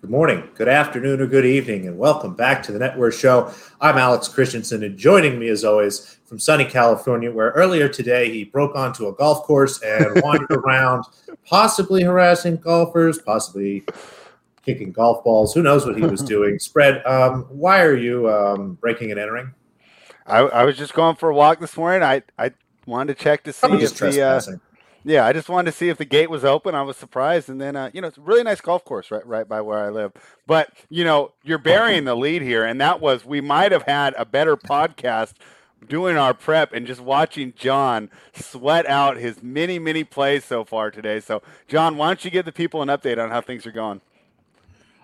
Good morning, good afternoon, or good evening, and welcome back to the Network Show. I'm Alex Christensen, and joining me as always from sunny California, where earlier today he broke onto a golf course and wandered around, possibly harassing golfers, possibly kicking golf balls. Who knows what he was doing? Spread, um, why are you um, breaking and entering? I, I, was just going for a walk this morning. I, I wanted to check to see if the uh, yeah, I just wanted to see if the gate was open. I was surprised, and then uh, you know it's a really nice golf course right right by where I live. But you know you're burying the lead here, and that was we might have had a better podcast doing our prep and just watching John sweat out his many many plays so far today. So John, why don't you give the people an update on how things are going?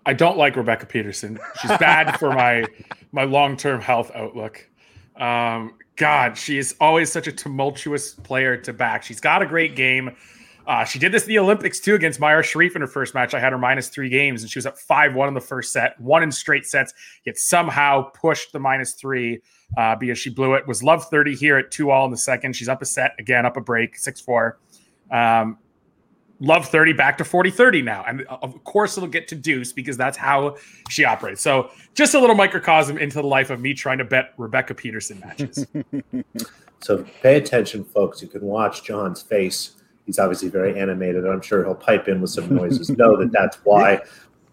I don't like Rebecca Peterson. She's bad for my my long term health outlook. Um, God, she is always such a tumultuous player to back. She's got a great game. Uh, she did this in the Olympics too against Mayar Sharif in her first match. I had her minus three games, and she was up five one in the first set, one in straight sets. Yet somehow pushed the minus three uh, because she blew it. Was love thirty here at two all in the second. She's up a set again, up a break six four. Um, love 30 back to 40 30 now. And uh, of course, it'll get to deuce because that's how she operates. So, just a little microcosm into the life of me trying to bet Rebecca Peterson matches. so, pay attention, folks. You can watch John's face. He's obviously very animated. I'm sure he'll pipe in with some noises. know that that's why.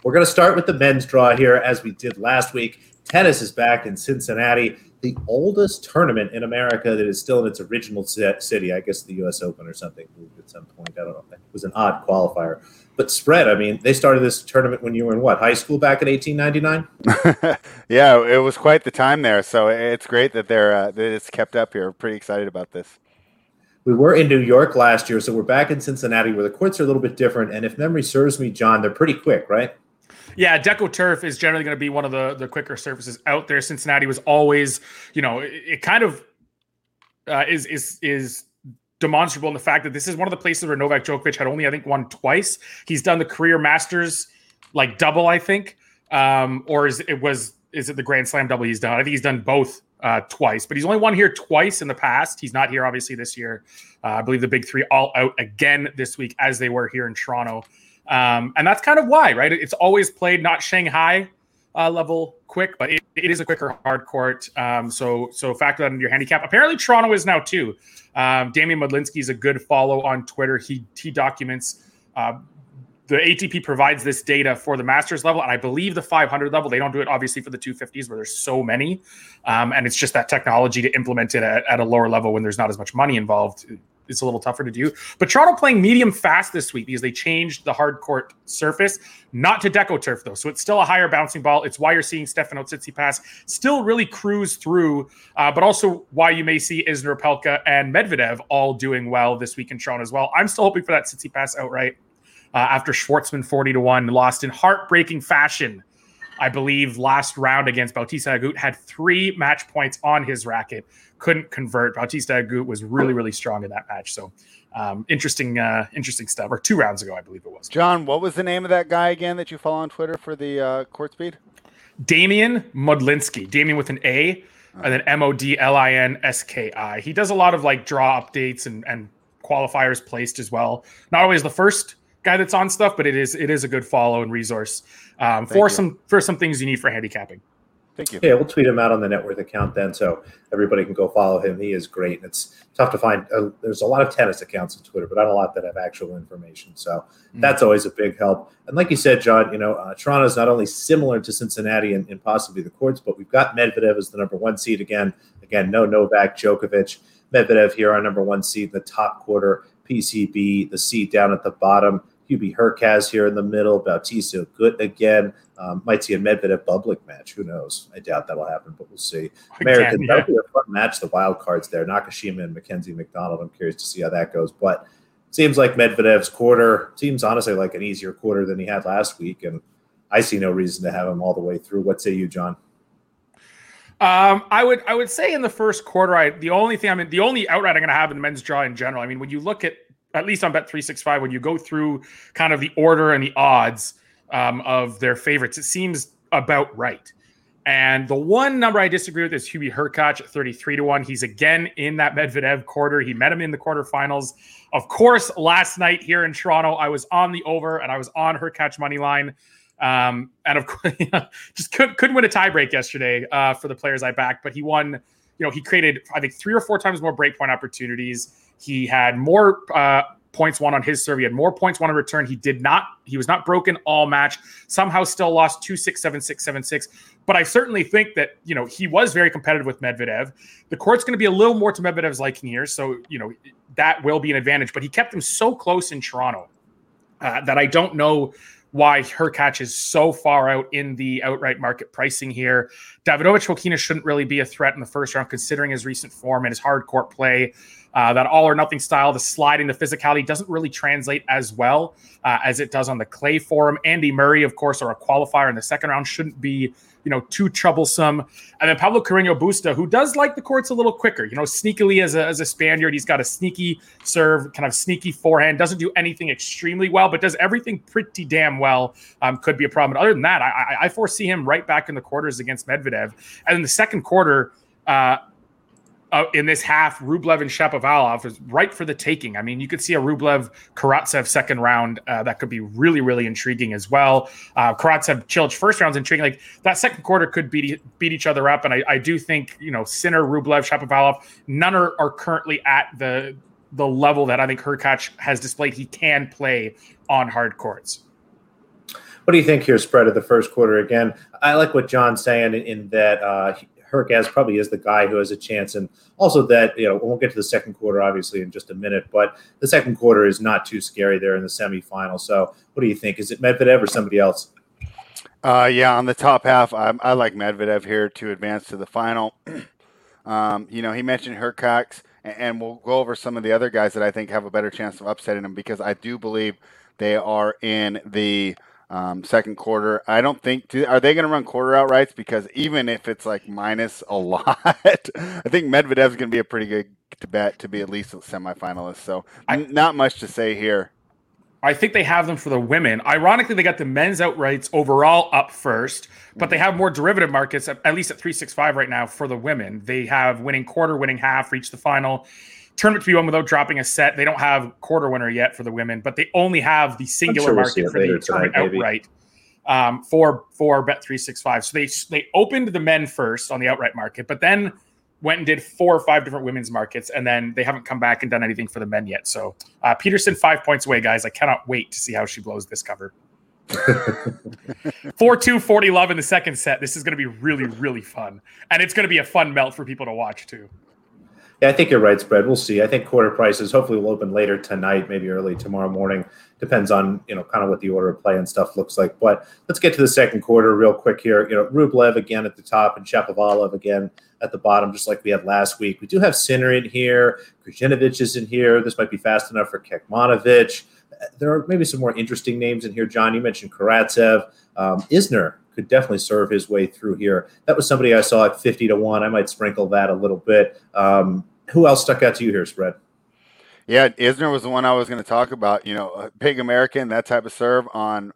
We're going to start with the men's draw here, as we did last week. Tennis is back in Cincinnati the oldest tournament in America that is still in its original city. I guess the U.S. Open or something moved at some point. I don't know. It was an odd qualifier. But spread. I mean, they started this tournament when you were in what high school back in 1899. yeah, it was quite the time there. So it's great that they're uh, that it's kept up here. Pretty excited about this. We were in New York last year, so we're back in Cincinnati, where the courts are a little bit different. And if memory serves me, John, they're pretty quick, right? Yeah, Deco Turf is generally going to be one of the the quicker surfaces out there. Cincinnati was always, you know, it, it kind of uh, is is is demonstrable in the fact that this is one of the places where Novak Djokovic had only, I think, won twice. He's done the career Masters like double, I think, um, or is it was is it the Grand Slam double he's done? I think he's done both uh, twice, but he's only won here twice in the past. He's not here obviously this year. Uh, I believe the big three all out again this week as they were here in Toronto. Um, and that's kind of why, right? It's always played not Shanghai uh, level quick, but it, it is a quicker hard court. Um, so so factor that into your handicap. Apparently Toronto is now too. Um, Damian Modlinski is a good follow on Twitter. He he documents. Uh, the ATP provides this data for the Masters level, and I believe the 500 level. They don't do it obviously for the 250s where there's so many, um, and it's just that technology to implement it at, at, a lower level when there's not as much money involved it's a little tougher to do. But Toronto playing medium fast this week because they changed the hard court surface, not to Deco turf though. So it's still a higher bouncing ball. It's why you're seeing Stefano Tsitsipas still really cruise through, uh, but also why you may see Isner Opelka and Medvedev all doing well this week in Toronto as well. I'm still hoping for that Tsitsipas outright uh, after Schwartzman 40 to 1 lost in heartbreaking fashion. I believe last round against Bautista Agut had three match points on his racket couldn't convert. Bautista Agut was really, really strong in that match. So um, interesting, uh, interesting stuff. Or two rounds ago, I believe it was. John, what was the name of that guy again that you follow on Twitter for the uh, court speed? Damian Modlinski. Damian with an A, and then M O D L I N S K I. He does a lot of like draw updates and and qualifiers placed as well. Not always the first guy that's on stuff, but it is it is a good follow and resource um, for you. some for some things you need for handicapping. Thank you. Yeah, we'll tweet him out on the net worth account then, so everybody can go follow him. He is great. And it's tough to find. Uh, there's a lot of tennis accounts on Twitter, but not a lot that have actual information. So mm-hmm. that's always a big help. And like you said, John, you know, uh, Toronto is not only similar to Cincinnati and, and possibly the courts, but we've got Medvedev as the number one seed again. Again, no Novak Djokovic. Medvedev here, our number one seed in the top quarter. PCB, the seed down at the bottom. Hubie Hurkacz here in the middle. Bautista Agut again. Um, might see a Medvedev Bublik match. Who knows? I doubt that'll happen, but we'll see. American, yeah. that'll be a fun match. The wild cards there, Nakashima and Mackenzie McDonald. I'm curious to see how that goes. But seems like Medvedev's quarter seems honestly like an easier quarter than he had last week, and I see no reason to have him all the way through. What say you, John? Um, I would I would say in the first quarter, I the only thing I mean the only outright I'm going to have in the men's draw in general. I mean, when you look at at least on Bet three six five, when you go through kind of the order and the odds um, of their favorites. It seems about right. And the one number I disagree with is Hubie Hurkacz at 33 to 1. He's again in that Medvedev quarter. He met him in the quarterfinals. Of course, last night here in Toronto, I was on the over and I was on Hurkacz money line. Um, and of course, just couldn't couldn't win a tiebreak yesterday uh, for the players I backed, but he won. You know, he created I think three or four times more breakpoint opportunities. He had more uh, points won on his serve. He had more points won in return. He did not. He was not broken all match. Somehow still lost two six seven six seven six. But I certainly think that you know he was very competitive with Medvedev. The court's going to be a little more to Medvedev's liking here, so you know that will be an advantage. But he kept him so close in Toronto uh, that I don't know why Hurkacz is so far out in the outright market pricing here. Davidovich Fokina shouldn't really be a threat in the first round, considering his recent form and his hard court play. Uh, that all or nothing style, the sliding, the physicality doesn't really translate as well uh, as it does on the clay forum. Andy Murray, of course, or a qualifier in the second round, shouldn't be you know too troublesome. And then Pablo Carreño Busta, who does like the courts a little quicker, you know, sneakily as a, as a Spaniard, he's got a sneaky serve, kind of sneaky forehand, doesn't do anything extremely well, but does everything pretty damn well. Um, could be a problem. But other than that, I, I foresee him right back in the quarters against Medvedev. And in the second quarter, uh, uh, in this half, Rublev and Shapovalov is right for the taking. I mean, you could see a Rublev Karatsev second round uh, that could be really, really intriguing as well. Uh, Karatsev Cilic first round's intriguing. Like that second quarter could beat beat each other up, and I, I do think you know Sinner, Rublev, Shapovalov, none are, are currently at the the level that I think Hurkacz has displayed he can play on hard courts. What do you think here, spread of the first quarter? Again, I like what John's saying in, in that uh, Hurkacz probably is the guy who has a chance. And also that, you know, we'll get to the second quarter, obviously, in just a minute, but the second quarter is not too scary there in the semifinal. So what do you think? Is it Medvedev or somebody else? Uh, yeah, on the top half, I, I like Medvedev here to advance to the final. um, you know, he mentioned Hurkacz, and, and we'll go over some of the other guys that I think have a better chance of upsetting him because I do believe they are in the – um, second quarter. I don't think do, are they going to run quarter outrights because even if it's like minus a lot, I think Medvedev's going to be a pretty good to bet to be at least a semifinalist. So I, not much to say here. I think they have them for the women. Ironically, they got the men's outrights overall up first, but they mm-hmm. have more derivative markets at, at least at 365 right now for the women. They have winning quarter, winning half, reach the final tournament to be won without dropping a set. They don't have quarter winner yet for the women, but they only have the singular sure market we'll for the tournament tonight, outright um, for for Bet three six five. So they they opened the men first on the outright market, but then went and did four or five different women's markets, and then they haven't come back and done anything for the men yet. So uh, Peterson five points away, guys. I cannot wait to see how she blows this cover. 4 2 40 love in the second set. This is going to be really, really fun. And it's going to be a fun melt for people to watch, too. Yeah, I think you're right, spread. We'll see. I think quarter prices hopefully will open later tonight, maybe early tomorrow morning. Depends on you know kind of what the order of play and stuff looks like. But let's get to the second quarter real quick here. You know, Rublev again at the top and Shapovalov again at the bottom, just like we had last week. We do have Sinner in here. Krajinovic is in here. This might be fast enough for Kecmanovic. There are maybe some more interesting names in here. John, you mentioned Karatsev. Um, Isner could definitely serve his way through here. That was somebody I saw at 50 to 1. I might sprinkle that a little bit. Um, who else stuck out to you here, Spread? Yeah, Isner was the one I was going to talk about. You know, big American, that type of serve on.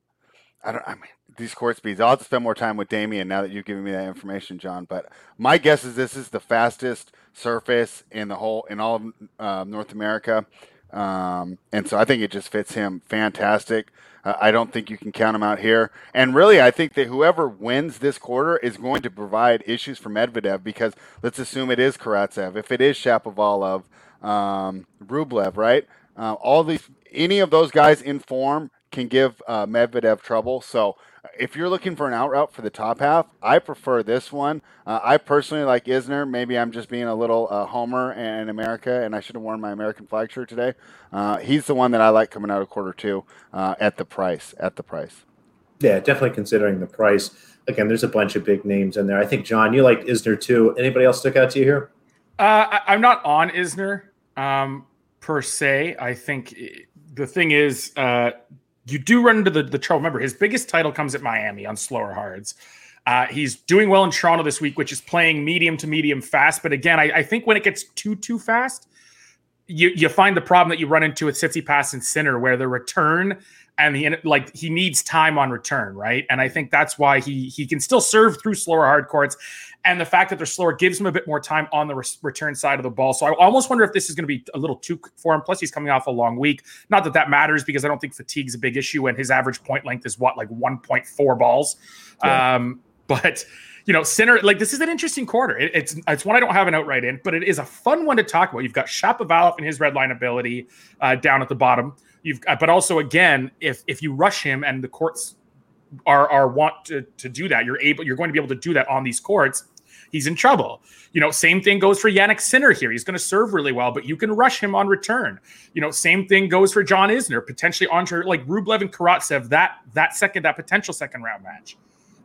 I don't. I mean, these court speeds. I'll have to spend more time with Damian now that you've given me that information, John. But my guess is this is the fastest surface in the whole in all of uh, North America, um, and so I think it just fits him fantastic. Uh, I don't think you can count him out here. And really, I think that whoever wins this quarter is going to provide issues for Medvedev because let's assume it is Karatsev. If it is Shapovalov, um, Rublev, right? Uh, all these, any of those guys in form can give uh, Medvedev trouble. So if you're looking for an outright for the top half, I prefer this one. Uh, I personally like Isner. Maybe I'm just being a little uh, homer in America, and I should have worn my American flag shirt today. Uh, he's the one that I like coming out of quarter two uh, at the price. At the price. Yeah, definitely considering the price. Again, there's a bunch of big names in there. I think John, you liked Isner too. Anybody else stick out to you here? Uh, I, am not on Isner um, per se. I think the thing is uh, you do run into the, the trouble. Remember, his biggest title comes at Miami on slower hards. Uh, he's doing well in Toronto this week, which is playing medium to medium fast. But again, I, I think when it gets too too fast, you you find the problem that you run into with Tsitsipas and Sinner, where the return and the like he needs time on return, right? And I think that's why he he can still serve through slower hard courts, and the fact that they're slower gives him a bit more time on the re- return side of the ball. So I almost wonder if this is going to be a little too for him. Plus, he's coming off a long week. Not that that matters because I don't think fatigue is a big issue, and his average point length is what like one point four balls. Yeah. Um, but you know, center like this is an interesting quarter. It, it's it's one I don't have an outright in, but it is a fun one to talk about. You've got Shapovalov and his red line ability uh, down at the bottom. You've uh, but also again, if if you rush him and the courts are are want to, to do that, you're able you're going to be able to do that on these courts. He's in trouble. You know, same thing goes for Jannik Sinner here. He's going to serve really well, but you can rush him on return. You know, same thing goes for John Isner, potentially Andre like Rublev and Karatsev. That that second that potential second round match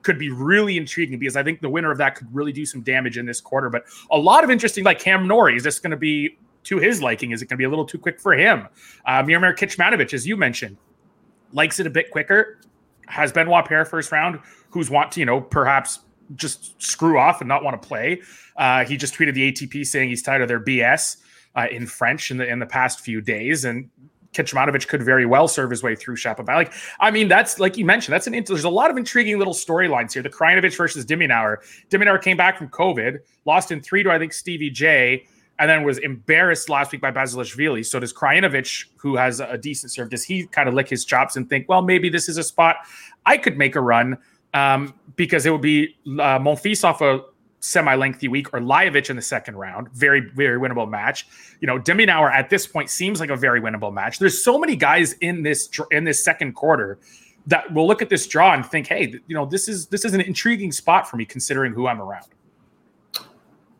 could be really intriguing because I think the winner of that could really do some damage in this quarter. But a lot of interesting, like Cam Norrie, is this going to be to his liking? Is it going to be a little too quick for him? Uh, Kecmanovic, as you mentioned, likes it a bit quicker. Has Benoit Paire first round, who's want to, you know, perhaps just screw off and not want to play. Uh, he just tweeted the ATP saying he's tired of their BS uh, in French in the in the past few days, and Kecmanovic could very well serve his way through Shapovalov. Like, I mean, that's like you mentioned, that's an there's a lot of intriguing little storylines here. The Krajinovic versus De Minaur. De Minaur came back from COVID, lost in three to I think Stevie J, and then was embarrassed last week by Basilashvili. So does Krajinovic, who has a decent serve, does he kind of lick his chops and think, well, maybe this is a spot I could make a run? Um, because it would be uh, Monfils off a semi-lengthy week or Lajovic in the second round. Very, very winnable match. You know, De Minaur at this point seems like a very winnable match. There's so many guys in this in this second quarter that will look at this draw and think, hey, you know, this is this is an intriguing spot for me considering who I'm around.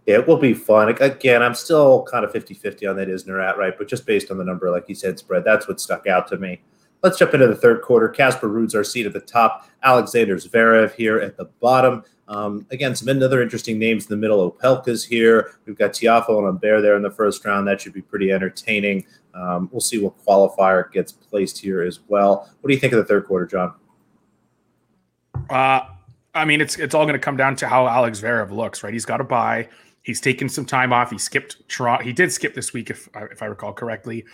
It will be fun. Again, I'm still kind of 50-50 on that Isner at right, but just based on the number, like you said, spread, that's what stuck out to me. Let's jump into the third quarter. Casper Ruud's our seat at the top. Alexander Zverev here at the bottom. Um, again, some other interesting names in the middle. Opelka's here. We've got Tiafoe and Humbert there in the first round. That should be pretty entertaining. Um, we'll see what qualifier gets placed here as well. What do you think of the third quarter, John? Uh, I mean, it's it's all going to come down to how Alex Zverev looks, right? He's got to buy. He's taken some time off. He skipped Toronto. He did skip this week, if if I recall correctly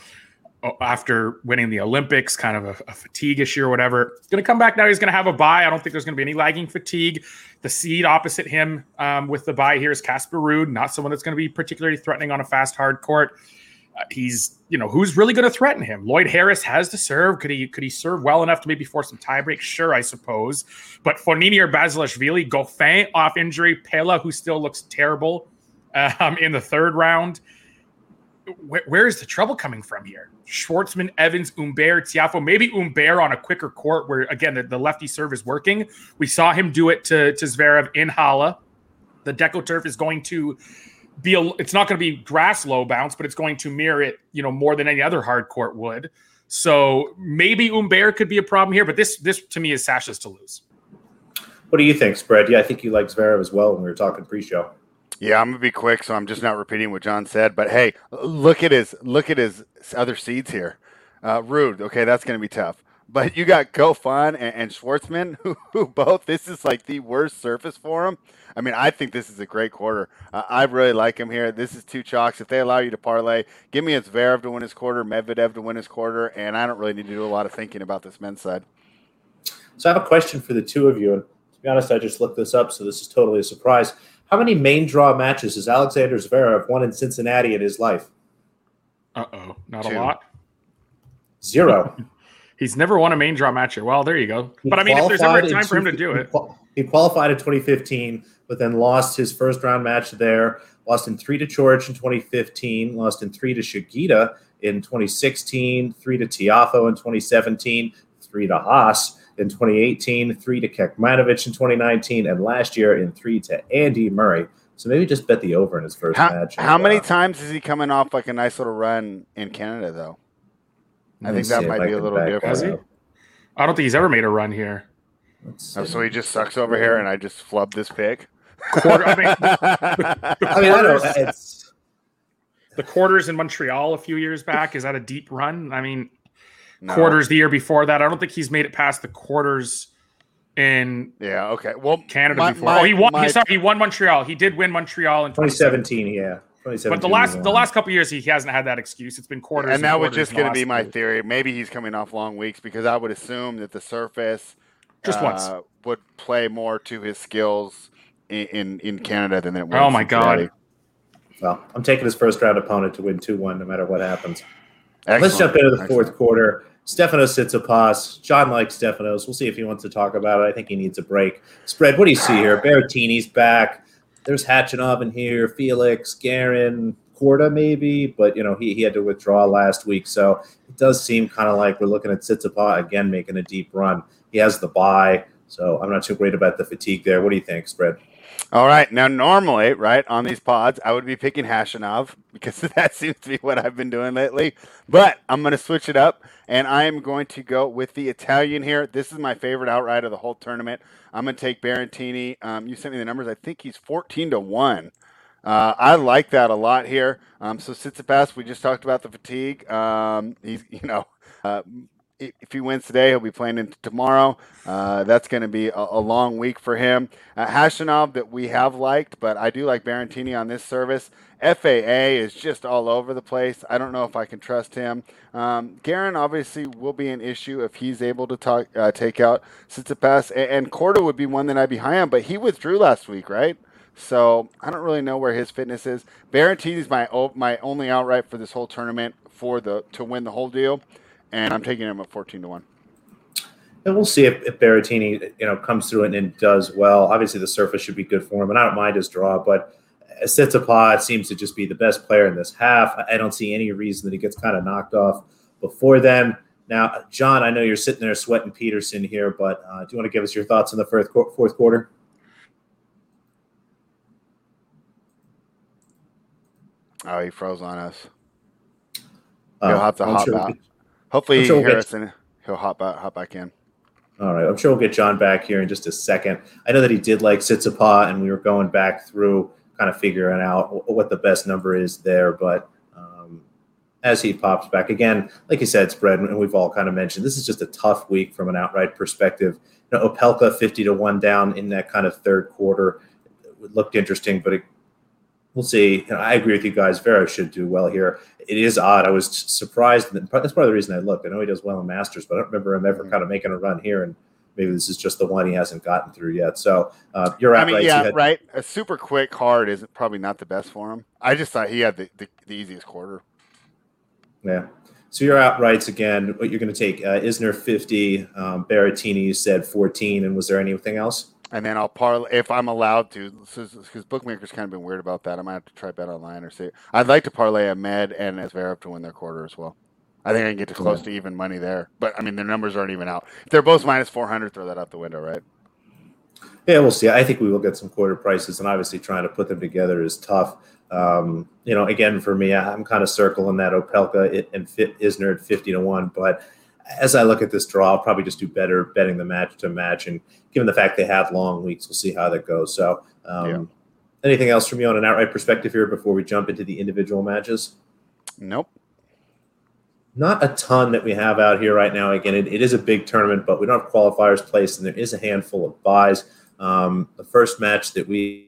after winning the Olympics, kind of a, a fatigue issue or whatever. He's going to come back now. He's going to have a buy. I don't think there's going to be any lagging fatigue. The seed opposite him um, with the buy here is Casper Ruud, not someone that's going to be particularly threatening on a fast hard court. Uh, he's, you know, who's really going to threaten him? Lloyd Harris has to serve. Could he could he serve well enough to maybe force some tiebreak? Sure, I suppose. But Fognini or Basilashvili, Goffin off injury, Pella, who still looks terrible um, in the third round where, is the trouble coming from here? Schwartzman, Evans, Humbert, Tiafoe, maybe Humbert on a quicker court where, again, the, the, lefty serve is working. We saw him do it to, to Zverev in Halle. The Deco turf is going to be, a, it's not going to be grass low bounce, but it's going to mirror it, you know, more than any other hard court would. So maybe Humbert could be a problem here, but this, this to me is Sasha's to lose. What do you think, Spread? Yeah, I think you like Zverev as well when we were talking pre-show. Yeah, I'm gonna be quick, so I'm just not repeating what John said. But hey, look at his look at his other seeds here. Uh, Ruud, okay, that's gonna be tough. But you got Goffin and, and Schwartzman, who, who, both this is like the worst surface for them. I mean, I think this is a great quarter. Uh, I really like him here. This is two chalks. If they allow you to parlay, give me Zverev to win his quarter, Medvedev to win his quarter, and I don't really need to do a lot of thinking about this men's side. So I have a question for the two of you, and to be honest, I just looked this up, so this is totally a surprise. How many main draw matches has Alexander Zverev won in Cincinnati in his life? Uh oh, not Two. a lot. Zero. He's never won a main draw match here. Well, there you go. He but I mean, if there's ever a time for him to do it, he qualified in 2015, but then lost his first round match there. Lost in three to George in 2015. Lost in three to Shigita in 2016. Three to Tiafoe in 2017. Three to Haas in 2018, three to Kecmanovic in 2019, and last year in three to Andy Murray. So maybe just bet the over in his first how, match. How many uh, times is he coming off like a nice little run in Canada, though? I think that might be a little different. I don't think he's ever made a run here. Oh, so he just sucks over here, and I just flub this pick. Quarter, I mean, the, the I mean, I don't. It's the quarters in Montreal a few years back. Is that a deep run? I mean, no. quarters the year before that. I don't think he's made it past the quarters in yeah okay well Canada my, before. My, oh, he won. My, he, sorry, he won Montreal. He did win Montreal in 2017. 2017 yeah. But the last the last couple years, he hasn't had that excuse. It's been quarters, and that was just going to be my theory. Maybe he's coming off long weeks because I would assume that the surface just uh, once would play more to his skills in in, in Canada than it was. Oh my god! Well, I'm taking his first round opponent to win two one, no matter what happens. Excellent. Let's jump into the Excellent. fourth quarter. Stefanos Tsitsipas. John likes Stefanos. We'll see if he wants to talk about it. I think he needs a break. Spread. What do you see here? Berrettini's back. There's Khachanov in here. Felix, Garin, Korda maybe, but you know he, he had to withdraw last week, so it does seem kind of like we're looking at Tsitsipas again making a deep run. He has the buy, so I'm not too worried about the fatigue there. What do you think, Spread? All right. Now, normally, right, on these pods, I would be picking Khachanov because that seems to be what I've been doing lately. But I'm going to switch it up, and I'm going to go with the Italian here. This is my favorite outright of the whole tournament. I'm going to take Berrettini. Um, you sent me the numbers. I think he's 14 to 1. Uh, I like that a lot here. Um, so Tsitsipas, we just talked about the fatigue. Um, he's, you know, uh, if he wins today, he'll be playing into tomorrow. Uh, that's going to be a, a, long week for him. Uh, Khachanov that we have liked, but I do like Berrettini on this service. FAA is just all over the place. I don't know if I can trust him. Um, Garin obviously will be an issue if he's able to talk, uh, take out Tsitsipas. And, and Korda would be one that I'd be high on, but he withdrew last week, right? So I don't really know where his fitness is. Berrettini is my my only outright for this whole tournament for the to win the whole deal and I'm taking him at 14 to 1. And we'll see if, if Berrettini, you know, comes through and, and, does well. Obviously, the surface should be good for him, and I don't mind his draw. But Tsitsipas seems to just be the best player in this half. I don't see any reason that he gets kind of knocked off before then. Now, John, I know you're sitting there sweating Peterson here, but uh, do you want to give us your thoughts on the fourth fourth quarter? Oh, he froze on us. You'll uh, have to hop sure out. Hopefully, sure we'll Harrison get... he'll hop back, hop back in. All right, I'm sure we'll get John back here in just a second. I know that he did like Tsitsipas, and we were going back through kind of figuring out what the best number is there. But um, as he pops back again, like you said, spread, and we've all kind of mentioned, this is just a tough week from an outright perspective. You know, Opelka 50 to one down in that kind of third quarter it looked interesting, but it we'll see. Know, I agree with you guys. Vero should do well here. It is odd. I was surprised. That, that's part of the reason I looked. I know he does well in Masters, but I don't remember him ever mm-hmm. kind of making a run here. And maybe this is just the one he hasn't gotten through yet. So uh, you're right. I mean, yeah, had- right. A super quick card is probably not the best for him. I just thought he had the, the, the easiest quarter. Yeah. So you're outrights again. What you're going to take? Uh, Isner 50, um, Berrettini, you said 14. And was there anything else? And then I'll parlay if I'm allowed to, because bookmakers kind of been weird about that. I might have to try bet online or say I'd like to parlay a Med and Zverev to win their quarter as well. I think I can get to close to even money there, but I mean their numbers aren't even out. If they're both minus four hundred, throw that out the window, right? Yeah, we'll see. I think we will get some quarter prices, and obviously trying to put them together is tough. Um, you know, again for me, I'm kind of circling that Opelka and Fit Isner at fifty to one, but as I look at this draw, I'll probably just do better betting the match to match. And given the fact they have long weeks, we'll see how that goes. So, um, yeah. anything else from you on an outright perspective here before we jump into the individual matches? Nope. Not a ton that we have out here right now. Again, it, it is a big tournament, but we don't have qualifiers placed, and there is a handful of buys. Um, the first match that we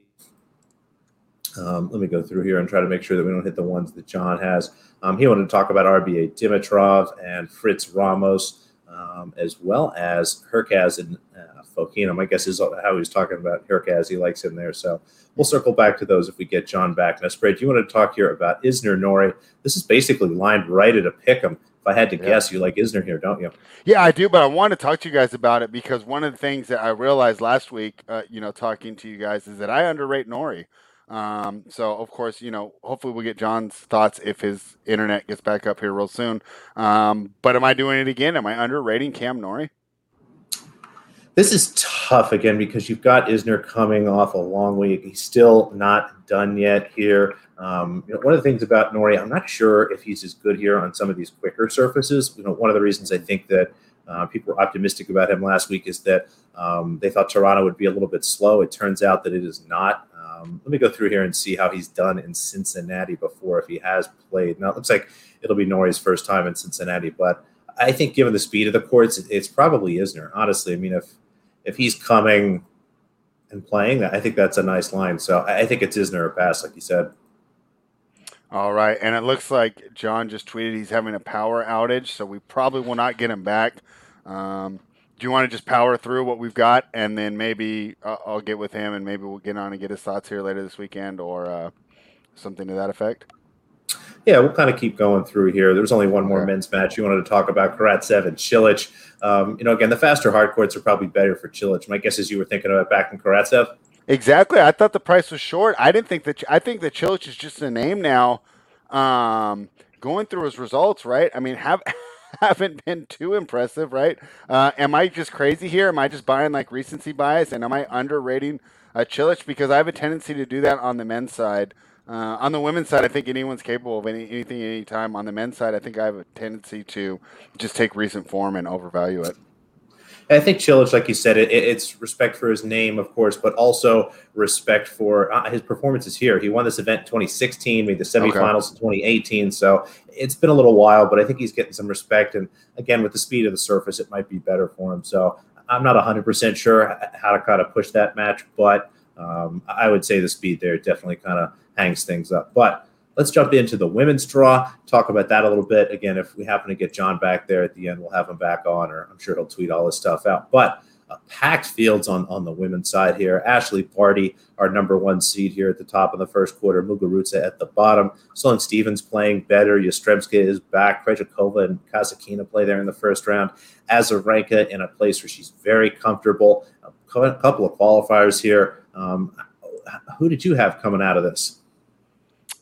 um, let me go through here and try to make sure that we don't hit the ones that John has. Um, he wanted to talk about RBA Dimitrov and Fritz Ramos, um, as well as Hurkacz and uh. I guess is how he's talking about Hurkacz. He likes him there. So we'll circle back to those if we get John back. Now, Spread, do you want to talk here about Isner Norrie. This is basically lined right at a pick 'em. If I had to yeah. guess, you like Isner here, don't you? Yeah, I do. But I want to talk to you guys about it because one of the things that I realized last week, uh, you know, talking to you guys, is that I underrate Norrie. Um, so of course, you know, hopefully we'll get John's thoughts if his internet gets back up here real soon. Um, but am I doing it again? Am I underrating Cam Norrie? This is tough again because you've got Isner coming off a long week. He's still not done yet here. Um, you know, one of the things about Norrie, I'm not sure if he's as good here on some of these quicker surfaces. You know, one of the reasons I think that uh, people were optimistic about him last week is that um, they thought Toronto would be a little bit slow. It turns out that it is not. Um, let me go through here and see how he's done in Cincinnati before, if he has played. Now, it looks like it'll be Norrie's first time in Cincinnati, but I think given the speed of the courts, it's probably Isner. Honestly, I mean, if if he's coming and playing, I think that's a nice line. So I think it's Isner or pass, like you said. All right, and it looks like John just tweeted he's having a power outage, so we probably will not get him back. Um, do you want to just power through what we've got, and then maybe uh, I'll get with him, and maybe we'll get on and get his thoughts here later this weekend, or uh, something to that effect? Yeah, we'll kind of keep going through here. There's only one more men's match you wanted to talk about, Karatsev and Cilic. Um, you know, again, the faster hard courts are probably better for Cilic. My guess is you were thinking about back in Karatsev. Exactly. I thought the price was short. I didn't think that. I think that Cilic is just a name now. Um, going through his results, right? I mean, have haven't been too impressive, right? Uh, am I just crazy here? Am I just buying like recency bias, and am I underrating uh, Cilic because I have a tendency to do that on the men's side. Uh, on the women's side, I think anyone's capable of any, anything anytime. On the men's side, I think I have a tendency to just take recent form and overvalue it. I think Cilic, like you said, it, it's respect for his name, of course, but also respect for uh, his performances here. He won this event in 2016, made the semifinals okay. in 2018. So it's been a little while, but I think he's getting some respect. And again, with the speed of the surface, it might be better for him. So I'm not 100% sure how to kind of push that match, but um, I would say the speed there definitely kind of hangs things up. But let's jump into the women's draw, talk about that a little bit. Again, if we happen to get John back there at the end, we'll have him back on, or I'm sure he'll tweet all this stuff out. But uh, packed fields on, on the women's side here. Ashleigh Barty, our number one seed here at the top of the first quarter. Muguruza at the bottom. Sloane Stevens playing better. Yastremska is back. Krejcikova and Kasatkina play there in the first round. Azarenka in a place where she's very comfortable. A couple of qualifiers here. Um, who did you have coming out of this?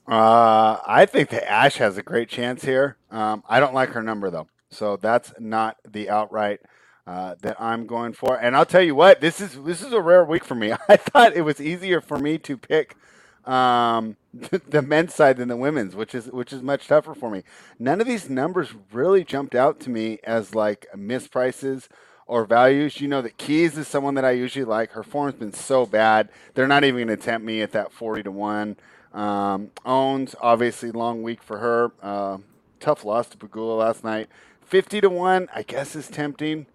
Uh, I think that Ash has a great chance here. Um, I don't like her number though, so that's not the outright uh, that I'm going for. And I'll tell you what, this is this is a rare week for me. I thought it was easier for me to pick um, the men's side than the women's, which is which is much tougher for me. None of these numbers really jumped out to me as like misprices or values. You know that Keys is someone that I usually like. Her form's been so bad; they're not even going to tempt me at that forty to one. Um, Ons obviously long week for her. Uh, tough loss to Pegula last night. Fifty to one, I guess, is tempting.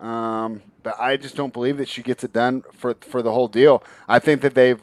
Um, but I just don't believe that she gets it done for for the whole deal. I think that they've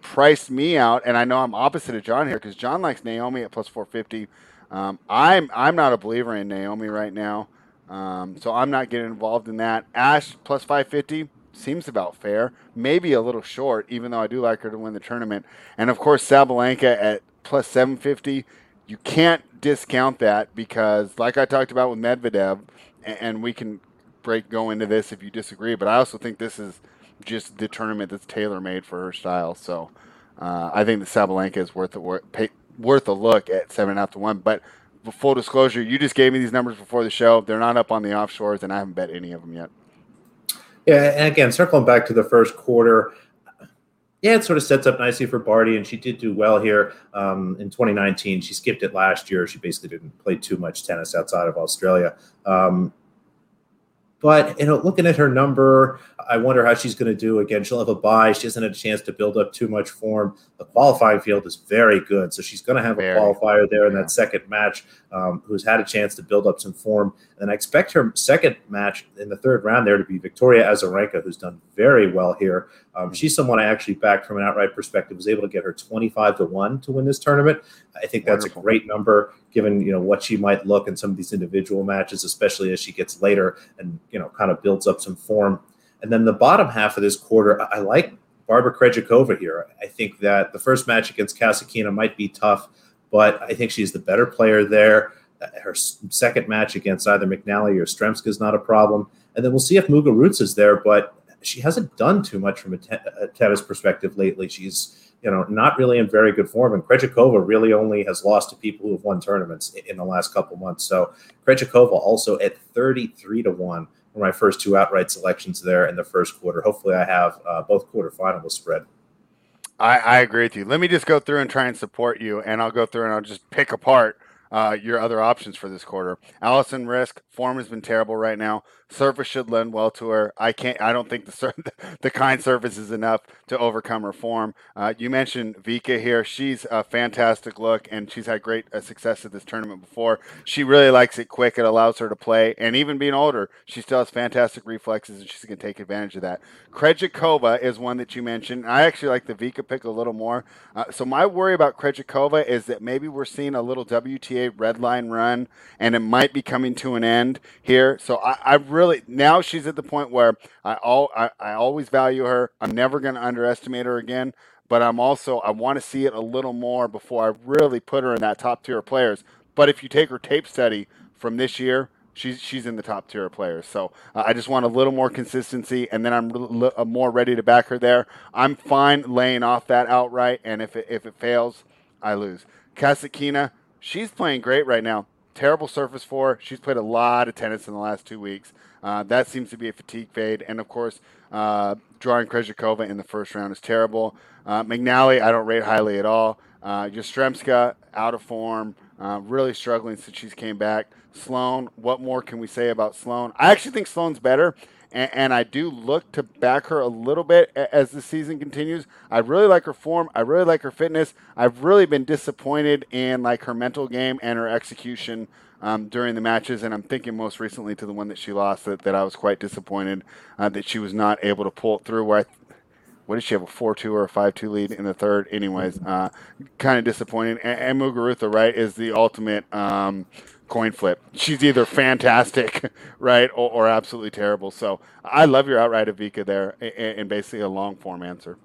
priced me out, and I know I'm opposite of John here because John likes Naomi at plus 450. Um, I'm I'm not a believer in Naomi right now, um, so I'm not getting involved in that. Ash plus 550 seems about fair. Maybe a little short, even though I do like her to win the tournament. And of course, Sabalenka at plus 750. You can't discount that because, like I talked about with Medvedev, and we can break go into this if you disagree, but I also think this is just the tournament that's tailor made for her style. So uh, I think the Sabalenka is worth a worth a look at seven out to one. But full disclosure, you just gave me these numbers before the show. They're not up on the offshores, and I haven't bet any of them yet. Yeah, and again, circling back to the first quarter, yeah, it sort of sets up nicely for Barty, and she did do well here um, in 2019. She skipped it last year. She basically didn't play too much tennis outside of Australia. Um, but you know, looking at her number, I wonder how she's going to do. Again, she'll have a bye. She hasn't had a chance to build up too much form. The qualifying field is very good, so she's going to have very, a qualifier there in that second match. Um, who's had a chance to build up some form, and I expect her second match in the third round there to be Victoria Azarenka, who's done very well here. Um, she's someone I actually backed from an outright perspective. Was able to get her twenty-five to one to win this tournament. I think that's Wonderful. a great number given you know what she might look in some of these individual matches, especially as she gets later and you know kind of builds up some form. And then the bottom half of this quarter, I like Barbara Krejcikova here. I think that the first match against Kasatkina might be tough, but I think she's the better player there. Her second match against either McNally or Stremska is not a problem. And then we'll see if Muguruza is there, but she hasn't done too much from a, te- a tennis perspective lately. She's you know, not really in very good form. And Krejcikova really only has lost to people who have won tournaments in the last couple months. So Krejcikova also at 33 to 1 were my first two outright selections there in the first quarter. Hopefully, I have uh, both quarterfinals spread. I, I agree with you. Let me just go through and try and support you, and I'll go through and I'll just pick apart uh, your other options for this quarter. Alison Riske form has been terrible right now. Surface should lend well to her. I can't. I don't think the the kind surface is enough to overcome her form. Uh, you mentioned Vika here. She's a fantastic look, and she's had great uh, success at this tournament before. She really likes it quick. It allows her to play, and even being older, she still has fantastic reflexes, and she's going to take advantage of that. Krejcikova is one that you mentioned. I actually like the Vika pick a little more. Uh, so my worry about Krejcikova is that maybe we're seeing a little WTA red line run, and it might be coming to an end here. So I, I really now she's at the point where I all I, I always value her. I'm never going to underestimate her again. But I'm also I want to see it a little more before I really put her in that top tier of players. But if you take her tape study from this year, she's she's in the top tier of players. So uh, I just want a little more consistency, and then I'm l- l- more ready to back her there. I'm fine laying off that outright, and if it, if it fails, I lose. Kasatkina, she's playing great right now terrible surface for. She's played a lot of tennis in the last two weeks. Uh, that seems to be a fatigue fade. And of course, uh, drawing Krejcikova in the first round is terrible. Uh, McNally, I don't rate highly at all. Uh, out of form, uh, really struggling since she's came back. Sloane, what more can we say about Sloane? I actually think Sloane's better and, and, I do look to back her a little bit as the season continues. I really like her form. I really like her fitness. I've really been disappointed in like her mental game and her execution um, during the matches, and I'm thinking most recently to the one that she lost that, that I was quite disappointed uh, that she was not able to pull it through. Where I, what did she have a four two or a five two lead in the third? Anyways, uh, kind of disappointing. And, and Muguruza, right, is the ultimate. Um, coin flip. She's either fantastic, right, or, or absolutely terrible. So I love your outright Avika there, and basically a long form answer.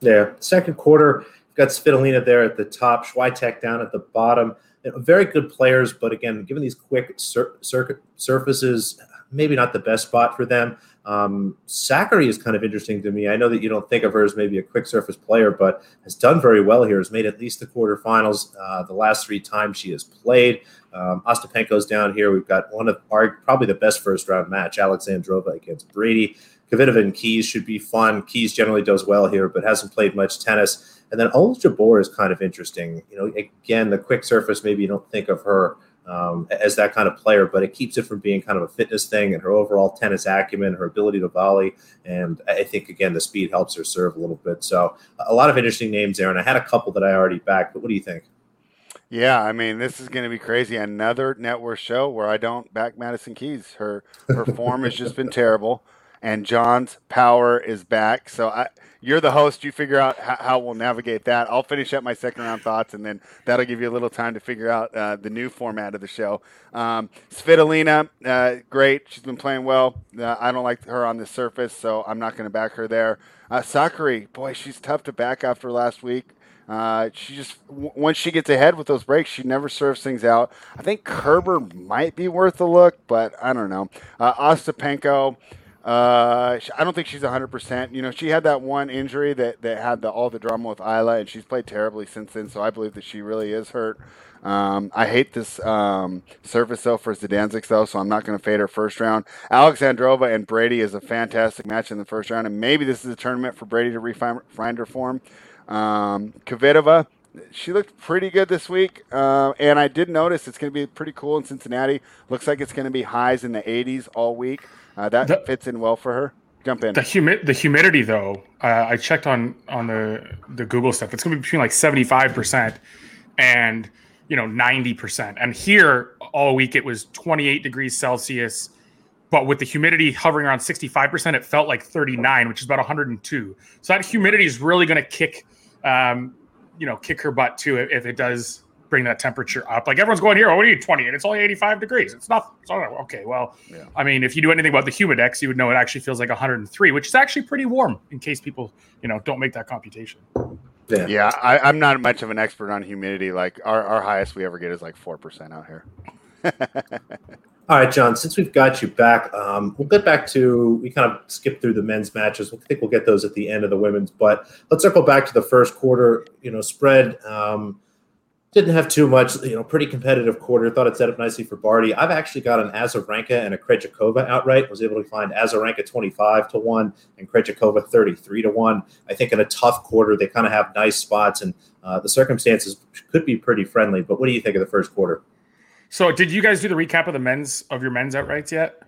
Yeah, second quarter, got Svitolina there at the top, Swiatek down at the bottom. You know, very good players, but again, given these quick circuit surfaces, maybe not the best spot for them. Um, Sakkari is kind of interesting to me. I know that you don't think of her as maybe a quick surface player, but has done very well here. Has made at least the quarterfinals uh, the last three times she has played. Um, Ostapenko's down here. We've got one of our probably the best first round match, Alexandrova against Brady. Kvitova and Keys should be fun. Keys generally does well here, but hasn't played much tennis. And then Ons Jabeur is kind of interesting. You know, again, the quick surface, maybe you don't think of her um, as that kind of player, but it keeps it from being kind of a fitness thing and her overall tennis acumen, her ability to volley. And I think, again, the speed helps her serve a little bit. So a lot of interesting names there. And I had a couple that I already backed, but what do you think? Yeah, I mean, this is going to be crazy. Another network show where I don't back Madison Keys. Her her form has just been terrible, and John's power is back. So I, you're the host. You figure out how, how, we'll navigate that. I'll finish up my second round thoughts, and then that'll give you a little time to figure out uh, the new format of the show. Um, Svitolina, uh, great. She's been playing well. Uh, I don't like her on the surface, so I'm not going to back her there. Uh, Sakkari, boy, she's tough to back after last week. Uh, she just w- once she gets ahead with those breaks, she never serves things out. I think Kerber might be worth a look, but I don't know. Uh, Ostapenko, uh, I don't think she's 100%. You know, she had that one injury that, that had the, all the drama with Ajla, and she's played terribly since then. So I believe that she really is hurt. Um, I hate this um, surface though for Zidansek though, so I'm not going to fade her first round. Alexandrova and Brady is a fantastic match in the first round, and maybe this is a tournament for Brady to refine her form. Um, Kvitova, she looked pretty good this week, uh, and I did notice it's going to be pretty cool in Cincinnati. Looks like it's going to be highs in the 80s all week. Uh, that the, fits in well for her. Jump in. The humi- the humidity though, uh, I checked on on the the Google stuff. It's going to be between like seventy five percent and you know ninety percent. And here all week it was twenty eight degrees Celsius, but with the humidity hovering around sixty five percent, it felt like thirty nine, which is about one hundred and two. So that humidity is really going to kick, um, you know, kick her butt too if it does bring that temperature up. Like everyone's going here, oh, what are you, 20? And it's only 85 degrees. It's not, it's not okay. Well, yeah. I mean, if you do anything about the Humidex, you would know it actually feels like 103, which is actually pretty warm in case people, you know, don't make that computation. Yeah, yeah I, am not much of an expert on humidity. Like our, our highest we ever get is like 4% out here. All right, John, since we've got you back, um, we'll get back to, we kind of skipped through the men's matches. I think we'll get those at the end of the women's, but let's circle back to the first quarter, you know, spread. Um, didn't have too much, you know, pretty competitive quarter. Thought it set up nicely for Barty. I've actually got an Azarenka and a Krejcikova outright. Was able to find Azarenka 25 to 1 and Krejcikova 33 to 1. I think in a tough quarter, they kind of have nice spots and uh, the circumstances could be pretty friendly. But what do you think of the first quarter? So, did you guys do the recap of the men's of your men's outrights yet?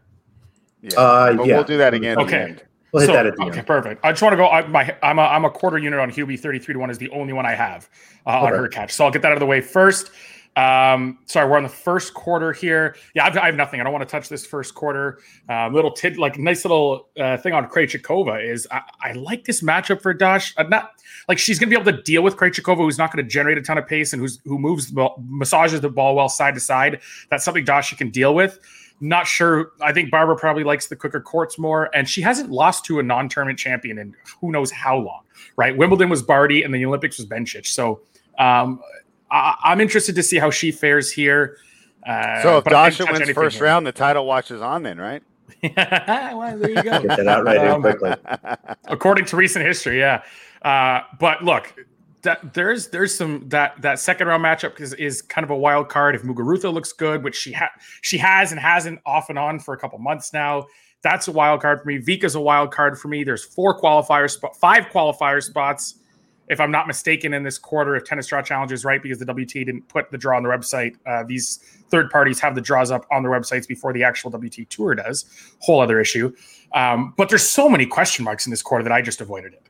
Yeah, uh, yeah. we'll do that again. Okay. We'll so, okay, end. perfect. I just want to go. I, my, I'm a, I'm a quarter unit on Hubie. Thirty three to one is the only one I have uh, okay. on Hurkacz. So I'll get that out of the way first. Um, sorry, we're on the first quarter here. Yeah, I've, I have nothing. I don't want to touch this first quarter. Uh, little tid, like nice little uh, thing on Krejcikova is I, I, like this matchup for Dash. Uh, not like she's going to be able to deal with Krejcikova, who's not going to generate a ton of pace and who's who moves the ball, massages the ball well side to side. That's something Dash can deal with. Not sure. I think Barbara probably likes the quicker courts more, and she hasn't lost to a non-tournament champion in who knows how long. Right? Wimbledon was Barty, and the Olympics was Bencic. So um, I, am interested to see how she fares here. Uh, so if Dasha wins first here. round, the title watch is on then, right? well, there you go. Get that out right um, quickly. According to recent history, yeah. Uh, but look, that there's there's some that that second round matchup is, is kind of a wild card. If Muguruza looks good, which she ha- she has and hasn't off and on for a couple months now, that's a wild card for me. Vika's a wild card for me. There's four qualifier spot, five qualifier spots if I'm not mistaken, in this quarter, if Tennis Draw Challenge is right, because the WTA didn't put the draw on the website, uh, these third parties have the draws up on their websites before the actual WTA Tour does. Whole other issue. Um, but there's so many question marks in this quarter that I just avoided it.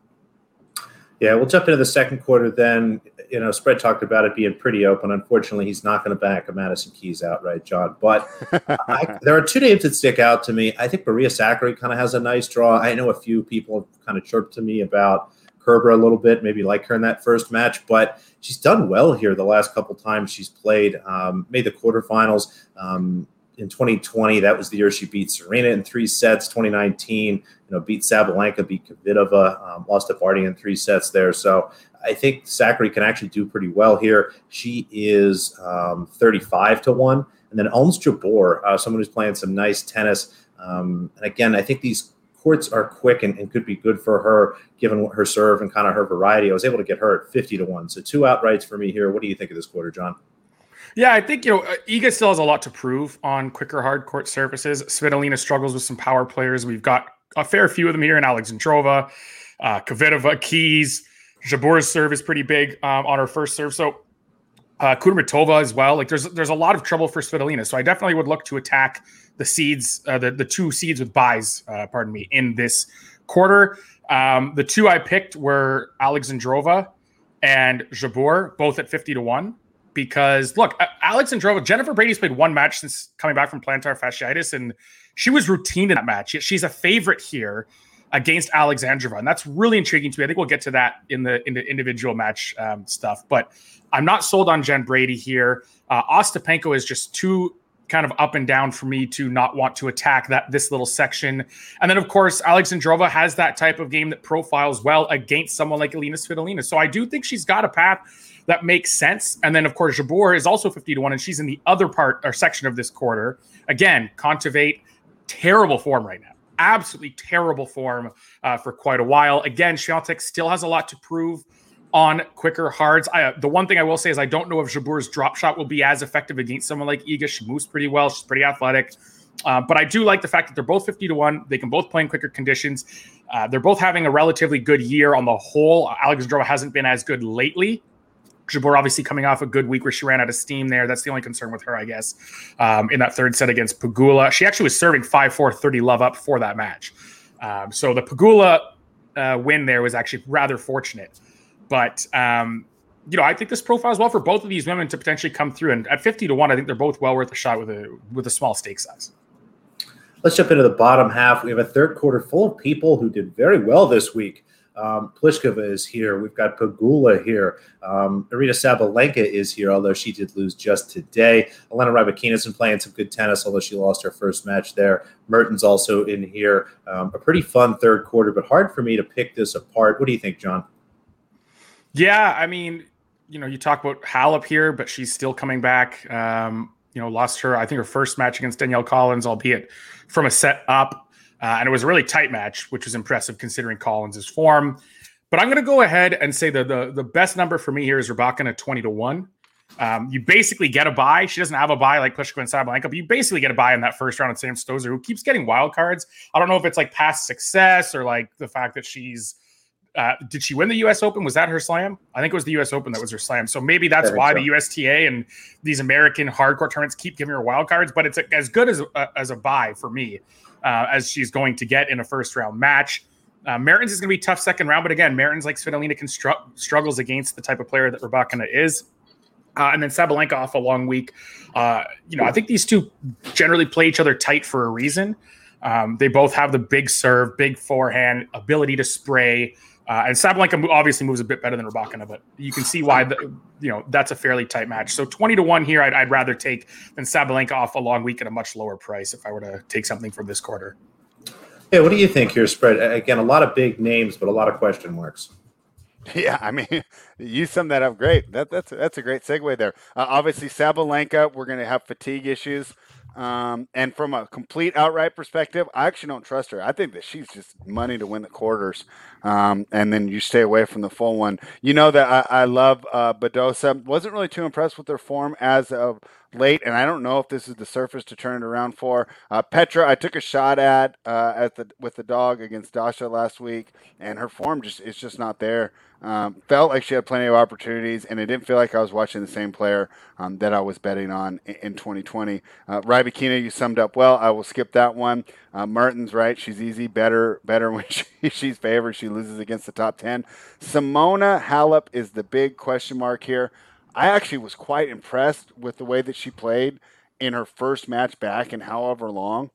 Yeah, we'll jump into the second quarter then. You know, spread talked about it being pretty open. Unfortunately, he's not going to back a Madison Keys outright, John. But I, there are two names that stick out to me. I think Maria Sakkari kind of has a nice draw. I know a few people have kind of chirped to me about Kerber a little bit, maybe like her in that first match, but she's done well here the last couple times she's played. Um, made the quarterfinals um, in 2020. That was the year she beat Serena in three sets. 2019, you know, beat Sabalenka, beat Kvitova, um, lost to Barty in three sets there. So I think Sakkari can actually do pretty well here. She is um, 35 to one, and then Ons Jabeur, uh, someone who's playing some nice tennis. Um, and again, I think these courts are quick and, and, could be good for her given her serve and kind of her variety. I was able to get her at 50 to 1. So two outrights for me here. What do you think of this quarter, John? Yeah, I think, you know, uh, Iga still has a lot to prove on quicker hard court surfaces. Svitolina struggles with some power players. We've got a fair few of them here in Alexandrova, uh, Kvitova, Keys. Jabeur's serve is pretty big um, on her first serve. So uh, as well. Like there's there's a lot of trouble for Svitolina. So I definitely would look to attack the seeds, uh, the the two seeds with buys, uh, pardon me, in this quarter. Um, the two I picked were Alexandrova and Jabeur, both at fifty to one. Because look, Alexandrova, Jennifer Brady's played one match since coming back from plantar fasciitis, and she was routine in that match. She's a favorite here against Alexandrova, and that's really intriguing to me. I think we'll get to that in the in the individual match um, stuff, but I'm not sold on Jen Brady here. Uh, Ostapenko is just too kind of up and down for me to not want to attack that this little section. And then of course Alexandrova has that type of game that profiles well against someone like Alina Svitolina. So I do think she's got a path that makes sense. And then of course Jabeur is also 50 to 1 and she's in the other part or section of this quarter. Again, Kontaveit terrible form right now. Absolutely terrible form uh, for quite a while. Again, Swiatek still has a lot to prove on quicker hards. I, the one thing I will say is I don't know if Jabeur's drop shot will be as effective against someone like Iga. She moves pretty well. She's pretty athletic. Uh, but I do like the fact that they're both 50 to 1. They can both play in quicker conditions. Uh, they're both having a relatively good year on the whole. Alexandrova hasn't been as good lately. Jabeur obviously coming off a good week where she ran out of steam there. That's the only concern with her, I guess, um, in that third set against Pegula. She actually was serving 5 4 30 love up for that match. Um, so the Pegula uh, win there was actually rather fortunate. But um, you know, I think this profiles well for both of these women to potentially come through. And at fifty to one, I think they're both well worth a shot with a with a small stake size. Let's jump into the bottom half. We have a third quarter full of people who did very well this week. Um, Pliskova is here. We've got Pegula here. Um, Aryna Sabalenka is here, although she did lose just today. Elena Rybakina is playing some good tennis, although she lost her first match there. Mertens also in here. Um, a pretty fun third quarter, but hard for me to pick this apart. What do you think, John? Yeah, I mean, you know, you talk about Halep here, but she's still coming back. Um, you know, lost her, I think, her first match against Danielle Collins, albeit from a set up. Uh, and it was a really tight match, which was impressive considering Collins' form. But I'm going to go ahead and say the, the the best number for me here is Rybakina at 20 to 1. Um, you basically get a buy. She doesn't have a buy like Pliskova and Sabalenka, but you basically get a buy in that first round of Sam Stosur, who keeps getting wild cards. I don't know if it's like past success or like the fact that she's uh, did she win the U.S. Open? Was that her slam? I think it was the U.S. Open that was her slam. So maybe that's why the USTA and these American hardcore tournaments keep giving her wild cards. But it's a, as good as a, as a buy for me. uh, as she's going to get in a first round match. Uh, Mertens is going to be tough second round, but again, Mertens like Svitolina constru- struggles against the type of player that Rybakina is. Uh, and then Sabalenka off a long week. Uh, you know, I think these two generally play each other tight for a reason. Um, they both have the big serve, big forehand, ability to spray. Uh, and Sabalenka obviously moves a bit better than Rybakina, but you can see why the, you know that's a fairly tight match. So twenty to one here, I'd, I'd rather take than Sabalenka off a long week at a much lower price if I were to take something from this quarter. Yeah, what do you think here, spread? Again, a lot of big names, but a lot of question marks. Yeah, I mean, you summed that up great. That, that's that's a great segue there. Uh, obviously, Sabalenka, we're going to have fatigue issues. Um, and from a complete outright perspective, I actually don't trust her. I think that she's just money to win the quarters. Um, and then you stay away from the full one. You know that I, I love uh, Badosa. Wasn't really too impressed with their form as of late, and I don't know if this is the surface to turn it around for. Uh, Petra, I took a shot at uh, at the with the dog against Dasha last week, and her form just is just not there. Um, felt like she had plenty of opportunities, and it didn't feel like I was watching the same player um, that I was betting on in, in 2020. Uh, Rybakina, you summed up well. I will skip that one. Uh, Mertens, right? She's easy, better, better when she, she's favored. She loses against the top 10. Simona Halep is the big question mark here. I actually was quite impressed with the way that she played in her first match back in however long.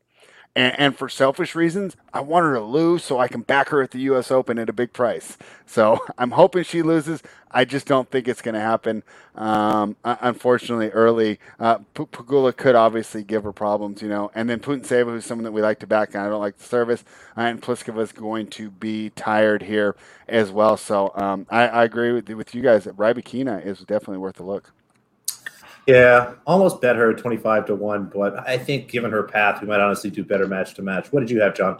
And, and, for selfish reasons, I want her to lose so I can back her at the U.S. Open at a big price. So I'm hoping she loses. I just don't think it's going to happen. Um, unfortunately, early, uh, P- Pegula could obviously give her problems, you know. And then Putintseva, who's someone that we like to back, and I don't like the service. Uh, and Pliskova is going to be tired here as well. So um, I, I, agree with, with you guys that Rybakina is definitely worth a look. Yeah, almost bet her 25 to 1, but I think given her path, we might honestly do better match to match. What did you have, John?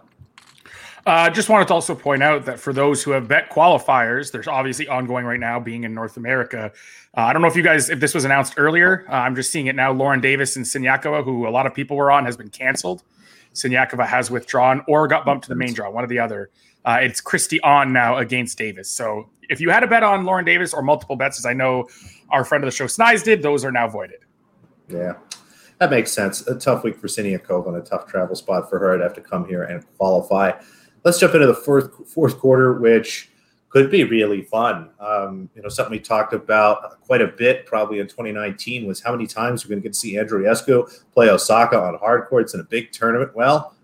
I uh, just wanted to also point out that for those who have bet qualifiers, there's obviously ongoing right now being in North America. Uh, I don't know if you guys, if this was announced earlier, uh, I'm just seeing it now. Lauren Davis and Siniakova, who a lot of people were on, has been canceled. Siniakova has withdrawn or got bumped to the main draw, one or the other. Uh, it's Kristie on now against Davis. So if you had a bet on Lauren Davis or multiple bets, as I know our friend of the show Snies did, those are now voided. Yeah, that makes sense. A tough week for Siniakova and a tough travel spot for her. I'd have to come here and qualify. Let's jump into the fourth fourth quarter, which could be really fun. Um, you know, something we talked about quite a bit probably in 2019 was how many times we're going to get to see Andrew Andreescu play Osaka on hard courts in a big tournament. Well,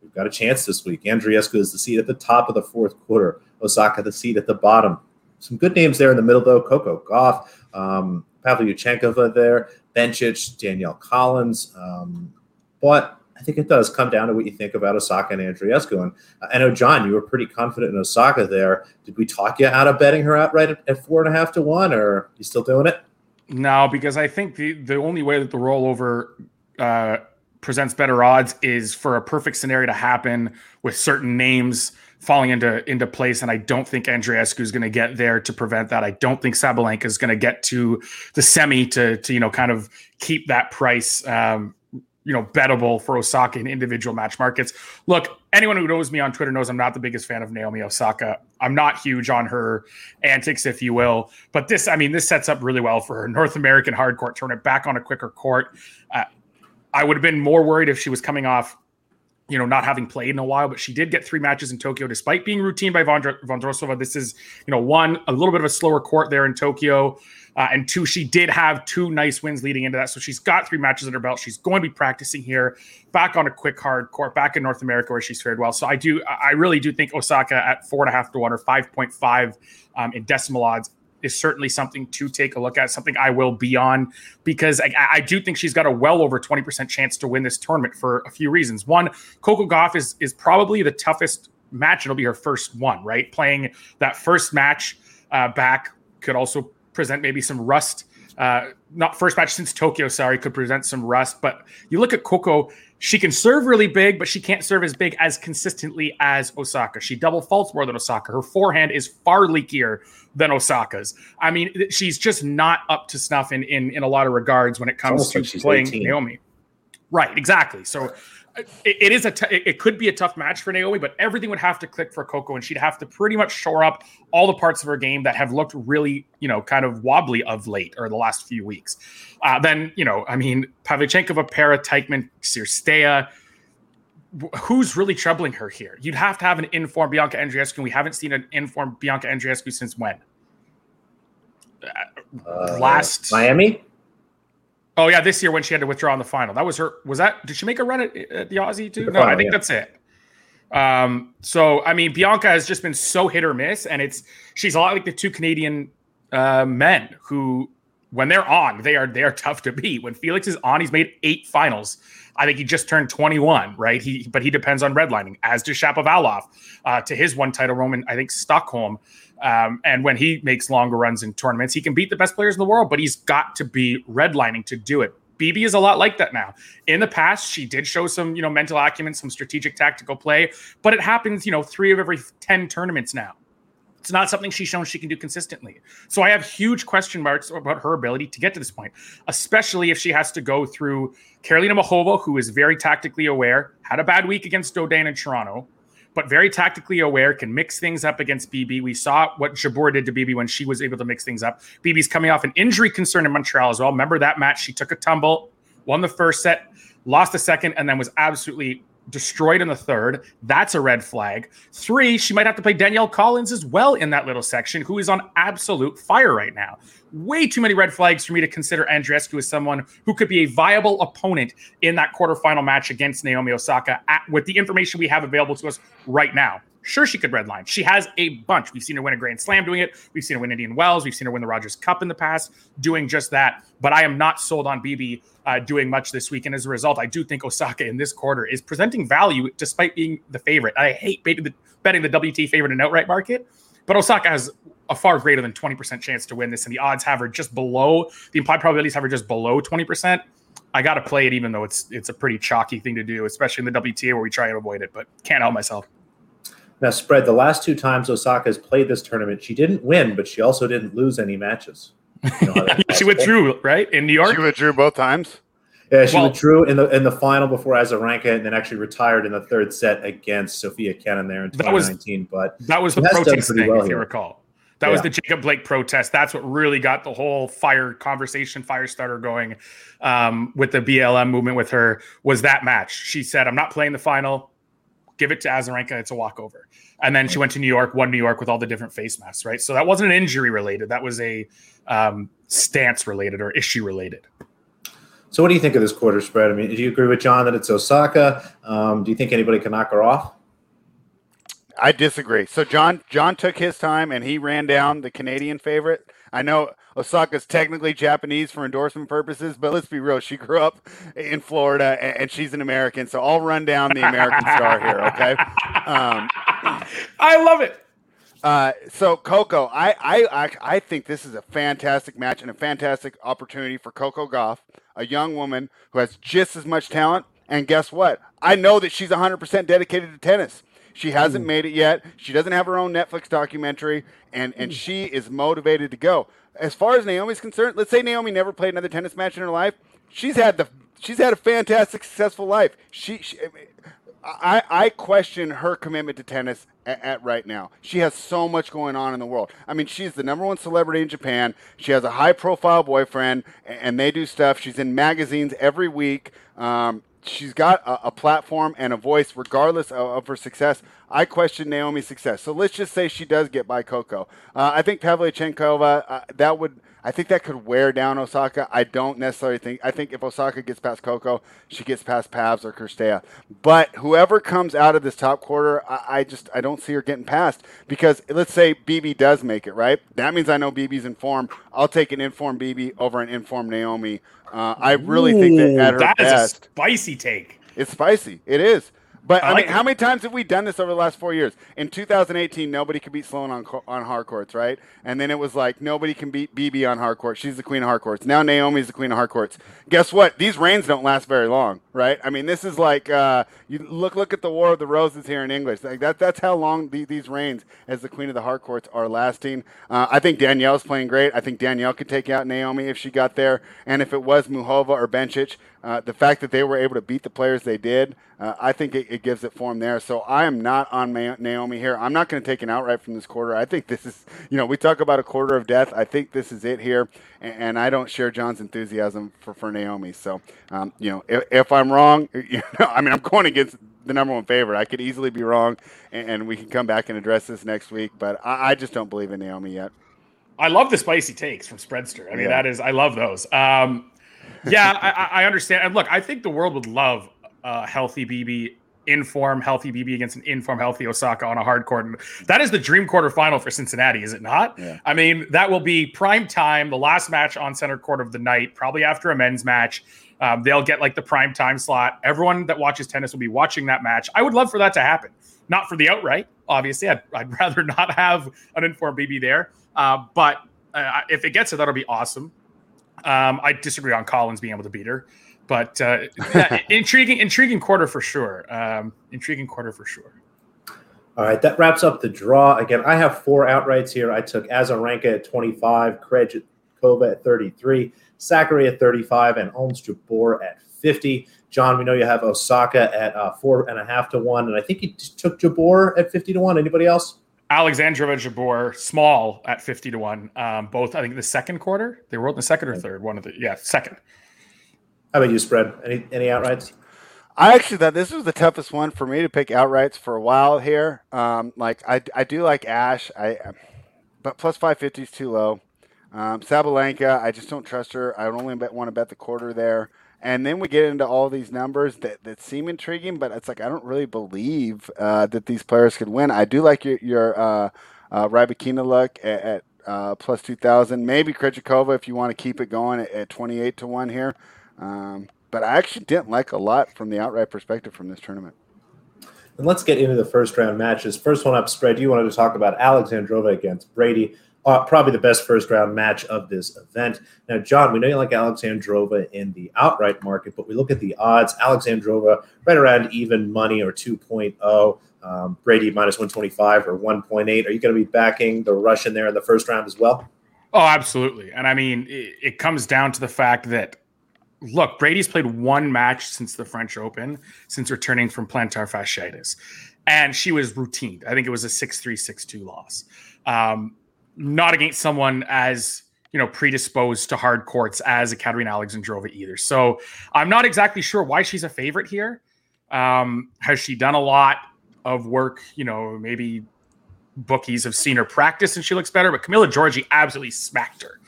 we've got a chance this week. Andreescu is the seed at the top of the fourth quarter. Osaka the seed at the bottom. Some good names there in the middle, though. Coco Gauff, um, Pavlyuchenkova there, Bencic, Danielle Collins. Um, but I think it does come down to what you think about Osaka and Andreescu. And I know, John, you were pretty confident in Osaka there. Did we talk you out of betting her outright at, at four and a half to one, or are you still doing it? No, because I think the, the only way that the rollover uh, presents better odds is for a perfect scenario to happen with certain names falling into into place. And I don't think Andreescu is going to get there to prevent that. I don't think Sabalenka is going to get to the semi to to you know kind of keep that price. Um, you know, bettable for Osaka in individual match markets. Look, anyone who knows me on Twitter knows I'm not the biggest fan of Naomi Osaka. I'm not huge on her antics, if you will. But this, I mean, this sets up really well for her North American hardcourt tournament back on a quicker court. Uh, I would have been more worried if she was coming off you know, not having played in a while, but she did get three matches in Tokyo despite being routine by Vondrousova. This is, you know, one, a little bit of a slower court there in Tokyo. Uh, and two, she did have two nice wins leading into that. So she's got three matches in her belt. She's going to be practicing here, back on a quick hard court, back in North America where she's fared well. So I do, I really do think Osaka at four and a half to one or 5.5 um, in decimal odds is certainly something to take a look at, something I will be on because I, I do think she's got a well over 20% chance to win this tournament for a few reasons. One, Coco Gauff is is probably the toughest match. It'll be her first one, right? Playing that first match uh, back could also present maybe some rust. Uh, not first match since Tokyo, sorry, could present some rust. But you look at Coco, she can serve really big, but she can't serve as big as consistently as Osaka. She double faults more than Osaka. Her forehand is far leakier than Osaka's. I mean, she's just not up to snuff in in, in a lot of regards when it comes to like playing 18. Naomi. Right, exactly. So it, it is a t- it could be a tough match for Naomi, but everything would have to click for Coco, and she'd have to pretty much shore up all the parts of her game that have looked really, you know, kind of wobbly of late or the last few weeks. Uh, then, you know, I mean, Pavlyuchenkova, Pera, Teichmann, Cirstea, who's really troubling her here? You'd have to have an informed Bianca Andreescu. We haven't seen an informed Bianca Andreescu since when? Uh, Last Miami. Oh yeah, this year when she had to withdraw in the final. That was her. Was that? Did she make a run at, at the Aussie too? The no, final, I think yeah. that's it. Um, so I mean, Bianca has just been so hit or miss, and it's she's a lot like the two Canadian uh, men who, when they're on, they are they are tough to beat. When Felix is on, he's made eight finals. I think he just turned 21, right? He but he depends on redlining, as does Shapovalov uh, to his one title Roman, I think Stockholm. Um, and when he makes longer runs in tournaments, he can beat the best players in the world, but he's got to be redlining to do it. BB is a lot like that now. In the past, she did show some, you know, mental acumen, some strategic tactical play, but it happens, you know, three of every 10 tournaments now. It's not something she's shown she can do consistently. So I have huge question marks about her ability to get to this point, especially if she has to go through Karolina Muchova, who is very tactically aware, had a bad week against Dodin in Toronto, but very tactically aware, can mix things up against BB. We saw what Jabeur did to BB when she was able to mix things up. BB's coming off an injury concern in Montreal as well. Remember that match? She took a tumble, won the first set, lost the second, and then was absolutely destroyed in the third. That's a red flag. Three, she might have to play Danielle Collins as well in that little section, who is on absolute fire right now. Way too many red flags for me to consider Andreescu as someone who could be a viable opponent in that quarterfinal match against Naomi Osaka at, with the information we have available to us right now. Sure, she could redline. She has a bunch. We've seen her win a Grand Slam doing it. We've seen her win Indian Wells. We've seen her win the Rogers Cup in the past doing just that. But I am not sold on BB uh, doing much this week. And as a result, I do think Osaka in this quarter is presenting value despite being the favorite. I hate betting the, betting the WT favorite in outright market, but Osaka has a far greater than 20% chance to win this. And the odds have her just below, the implied probabilities have her just below 20%. I got to play it, even though it's it's a pretty chalky thing to do, especially in the WTA where we try and avoid it, but can't help myself. Now, spread the last two times Osaka has played this tournament, she didn't win, but she also didn't lose any matches. You know she withdrew right in New York. She withdrew both times. Yeah, she well, withdrew in the in the final before Azarenka, and then actually retired in the third set against Sofia Kenin there in 2019. That was, but that was the protest thing, well if here. you recall. That yeah. was the Jacob Blake protest. That's what really got the whole fire conversation, fire starter going um, with the BLM movement with her. Was that match? She said, "I'm not playing the final give it to Azarenka. It's a walkover. And then she went to New York, won New York with all the different face masks, right? So that wasn't an injury related. That was a um, stance related or issue related. So what do you think of this quarter spread? I mean, do you agree with John that it's Osaka? Um, do you think anybody can knock her off? I disagree. So John John took his time and he ran down the Canadian favorite. I know Osaka's technically Japanese for endorsement purposes, but let's be real. She grew up in Florida and, she's an American. So I'll run down the American star here, okay? Um, I love it. Uh, so Coco, I, I I think this is a fantastic match and a fantastic opportunity for Coco Gauff, a young woman who has just as much talent. And guess what? I know that she's 100% dedicated to tennis. She hasn't made it yet. She doesn't have her own Netflix documentary, and and she is motivated to go. As far as Naomi's concerned, let's say Naomi never played another tennis match in her life. She's had the she's had a fantastic, successful life. She, she I, I question her commitment to tennis at, at, right now. She has so much going on in the world. I mean, she's the number one celebrity in Japan. She has a high profile boyfriend, and they do stuff. She's in magazines every week. Um, she's got a, a, platform and a voice regardless of, of, her success. I question Naomi's success. So let's just say she does get by Coco. Uh, I think Pavlyuchenkova, uh, that would I think that could wear down Osaka. I don't necessarily think. I think if Osaka gets past Coco, she gets past Pavs or Cirstea. But whoever comes out of this top quarter, I, I, just I don't see her getting past because let's say BB does make it right. That means I know BB's in form. I'll take an informed BB over an informed Naomi. Uh, I really Ooh, think that at her that best, spicy take. It's spicy. It is. But I, like mean, how many times have we done this over the last four years? In 2018, nobody could beat Sloane on on hard courts, right? And then it was like nobody can beat BB on hard courts. She's the queen of hard courts. Now Naomi's the queen of hard courts. Guess what? These reigns don't last very long, right? I mean, this is like uh, you look look at the War of the Roses here in English. Like that that's how long the, these reigns as the queen of the hard courts are lasting. Uh, I think Danielle's playing great. I think Danielle could take out Naomi if she got there, and if it was Muchova or Bencic, uh, the fact that they were able to beat the players they did, uh, I think it, it, gives it form there. So I am not on Naomi here. I'm not going to take an outright from this quarter. I think this is, you know, we talk about a quarter of death. I think this is it here, and, and I don't share John's enthusiasm for, for Naomi. So, um, you know, if, if, I'm wrong, you know, I mean, I'm going against the number one favorite. I could easily be wrong, and, and we can come back and address this next week. But I, I, just don't believe in Naomi yet. I love the spicy takes from Spreadster. I mean, yeah. that is I love those. Um, yeah, I, I, understand. And look, I think the world would love a healthy BB inform healthy BB against an inform healthy Osaka on a hard court. And that is the dream quarterfinal for Cincinnati, is it not? Yeah. I mean, that will be prime time, the last match on center court of the night, probably after a men's match. Um, they'll get like the prime time slot. Everyone that watches tennis will be watching that match. I would love for that to happen. Not for the outright, obviously. I'd, I'd rather not have an informed BB there. Uh, but uh, if it gets it, that'll be awesome. Um, I disagree on Collins being able to beat her. But uh, yeah, intriguing, intriguing quarter for sure. Um, intriguing quarter for sure. All right, that wraps up the draw. Again, I have four outrights here. I took Azarenka at 25, Krejcikova at 33, Sakkari at 35, and Ons Jabeur at 50. John, we know you have Osaka at uh, four and a half to one, and I think you took Jabeur at 50 to one. Anybody else? Alexandrova Jabeur, small at 50 to one. Um, both, I think, the second quarter. They were in the second or third. One of the, yeah, second. How about you, spread? Any any outrights? I actually thought this was the toughest one for me to pick outrights for a while here. Um, like I, I do like Ash, I, but plus five fifty is too low. Um, Sabalenka, I just don't trust her. I only bet, want to bet the quarter there. And then we get into all these numbers that, that seem intriguing, but it's like I don't really believe uh, that these players could win. I do like your your uh, uh, Rybakina look at, at uh, plus two thousand. Maybe Krejcikova if you want to keep it going at, at twenty eight to one here. Um, but I actually didn't like a lot from the outright perspective from this tournament. And let's get into the first round matches. First one up, spread. You wanted to talk about Alexandrova against Brady. Uh, probably the best first round match of this event. Now, John, we know you like Alexandrova in the outright market, but we look at the odds. Alexandrova right around even money or 2.0. Um, Brady minus 125 or 1.8. Are you going to be backing the Russian there in the first round as well? Oh, absolutely. And I mean, it, it comes down to the fact that look, Brady's played one match since the French Open, since returning from plantar fasciitis, and she was routine. I think it was a 6-3, 6-2 loss. Um, not against someone as you know predisposed to hard courts as a Katerina Alexandrova either. So I'm not exactly sure why she's a favorite here. Um, has she done a lot of work? You know, maybe bookies have seen her practice and she looks better, but Camilla Giorgi absolutely smacked her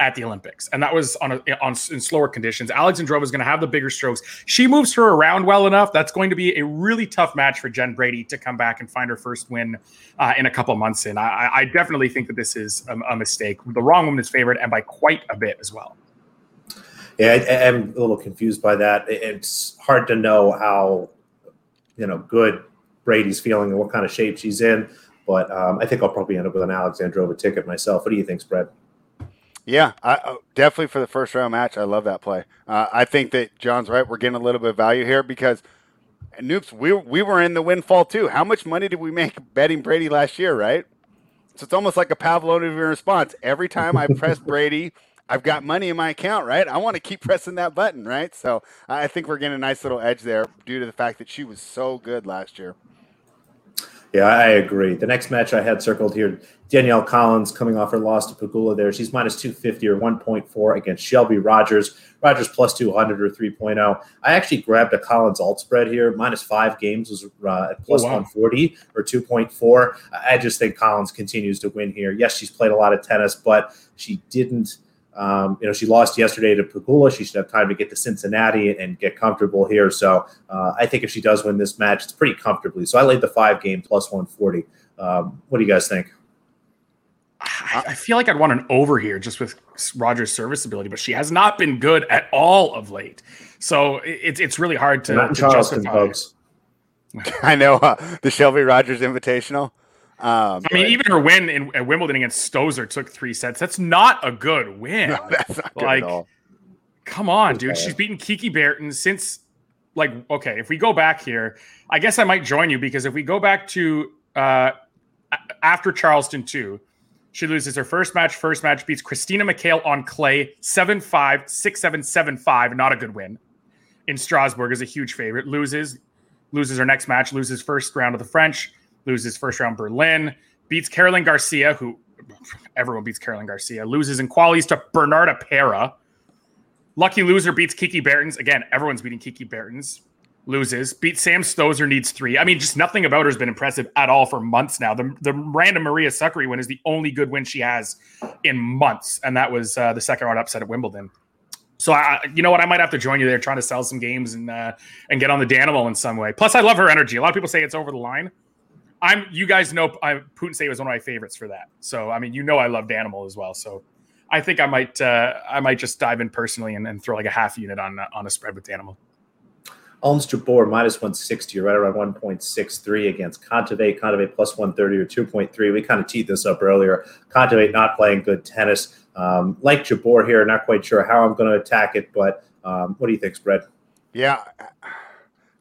at the Olympics, and that was on a, on in slower conditions. Alexandrova is going to have the bigger strokes. She moves her around well enough. That's going to be a really tough match for Jen Brady to come back and find her first win uh, in a couple months. In I, I, definitely think that this is a, a, mistake. The wrong woman is favored, and by quite a bit as well. Yeah, I, am a little confused by that. It's hard to know how you know good Brady's feeling and what kind of shape she's in. But um, I think I'll probably end up with an Alexandrova ticket myself. What do you think, Spread? Yeah, I, oh, definitely for the first round match. I love that play. Uh, I think that John's right. We're getting a little bit of value here because Noops, we we were in the windfall too. How much money did we make betting Brady last year? Right. So it's almost like a Pavlovian response. Every time I press Brady, I've got money in my account, right? I want to keep pressing that button, right? So I think we're getting a nice little edge there due to the fact that she was so good last year. Yeah, I agree. The next match I had circled here, Danielle Collins coming off her loss to Pegula there. She's minus 250 or 1.4 against Shelby Rogers. Rogers plus 200 or 3.0. I actually grabbed a Collins alt spread here. Minus five games was uh, at plus oh, wow. 140 or 2.4. I just think Collins continues to win here. Yes, she's played a lot of tennis, but she didn't – um, you know, she lost yesterday to Pegula. She should have time to get to Cincinnati and get comfortable here. So uh, I think if she does win this match, it's pretty comfortably. So I laid the five game plus 140. Um, what do you guys think? I feel like I'd want an over here just with Rogers' serviceability, but she has not been good at all of late. So it's it's really hard to, to justify. Folks. I know uh, the Shelby Rogers Invitational. Um, I mean, even her win in at Wimbledon against Stosur took three sets. That's not a good win. No, that's not good like, at all. Come on, dude. She's beaten Kiki Bertens since, like, okay, if we go back here, I guess I might join you because if we go back to uh, after Charleston 2, she loses her first match, first match, beats Christina McHale on clay 7 5, 6 7, 7 5. Not a good win. In Strasbourg is a huge favorite. Loses, loses her next match, loses first round of the French loses first round Berlin, beats Carolyn Garcia, who everyone beats Carolyn Garcia, loses in qualies to Bernarda Pera. Lucky loser beats Kiki Bertens. Again, everyone's beating Kiki Bertens. loses. Beat Sam Stosur needs three. I mean, just nothing about her has been impressive at all for months now. The the random Maria Sakkari win is the only good win she has in months, and that was uh, the second round upset at Wimbledon. So I, you know what, I might have to join you there, trying to sell some games and uh, and get on the Danimal in some way. Plus, I love her energy. A lot of people say it's over the line. I'm, you guys know, I, Putintseva was one of my favorites for that. So I mean, you know, I loved Animal as well. So I think I might, uh, I might just dive in personally and, and throw like a half unit on on a spread with Animal. Ons Jabeur minus 160, right around 1.63 against Kontaveit. Kontaveit plus 130 or 2.3. We kind of teed this up earlier. Kontaveit not playing good tennis. Um, like Jabeur here, not quite sure how I'm going to attack it, but um, what do you think, spread? Yeah.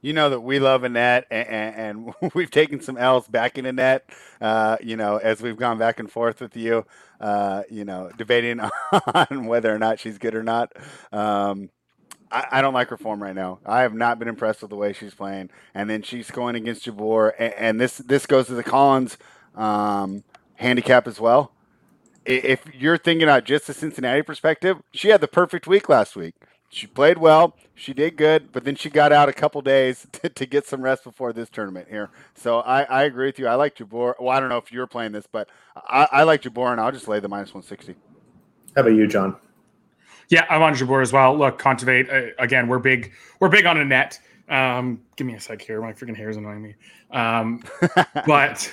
You know that we love Anett, and, and, we've taken some L's back in Anett. Uh, you know, as we've gone back and forth with you, uh, you know, debating on whether or not she's good or not. Um, I, I, don't like her form right now. I have not been impressed with the way she's playing. And then she's going against Jabeur, and, and this this goes to the Collins um, handicap as well. If you're thinking about just the Cincinnati perspective, she had the perfect week last week. She played well, she did good, but then she got out a couple days to, to get some rest before this tournament here. So I, I agree with you. I like Jabeur. Well, I don't know if you're playing this, but I, I like Jabeur, and I'll just lay the minus 160. How about you, John? Yeah, I'm on Jabeur as well. Look, Kontaveit uh, again. We're big. We're big on Anett. Um, give me a sec here. My freaking hair is annoying me. Um, but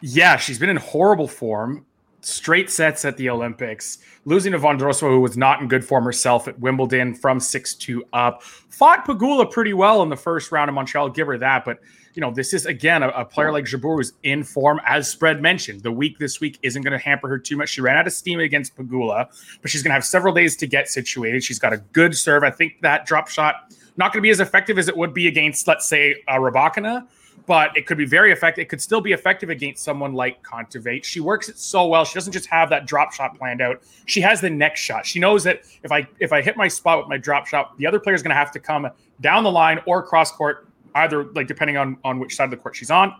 yeah, she's been in horrible form. Straight sets at the Olympics, losing to Vondrousova, who was not in good form herself at Wimbledon from 6 2 up. Fought Pegula pretty well in the first round of Montreal, give her that. But you know, this is again a, a player like Jabeur who's in form, as spread mentioned. The week this week isn't going to hamper her too much. She ran out of steam against Pegula, but she's going to have several days to get situated. She's got a good serve. I think that drop shot not going to be as effective as it would be against, let's say, uh, Rybakina, but it could be very effective. It could still be effective against someone like Kontaveit. She works it so well. She doesn't just have that drop shot planned out. She has the next shot. She knows that if I if I hit my spot with my drop shot, the other player is going to have to come down the line or cross court either like depending on on which side of the court she's on.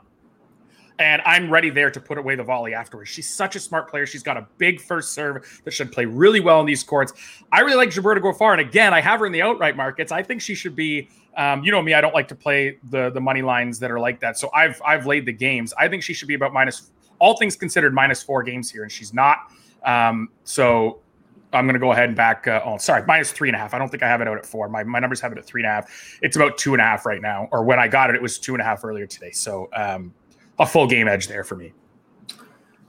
And I'm ready there to put away the volley afterwards. She's such a smart player. She's got a big first serve that should play really well in these courts. I really like Jabeur to go far. And again, I have her in the outright markets. I think she should be. Um, you know me, I don't like to play the the money lines that are like that. So I've I've laid the games. I think she should be about minus all things considered minus four games here, and she's not. Um, so I'm going to go ahead and back. Uh, oh, sorry, minus three and a half. I don't think I have it out at four. My, my numbers have it at three and a half. It's about two and a half right now. Or when I got it, it was two and a half earlier today. So um, a full game edge there for me.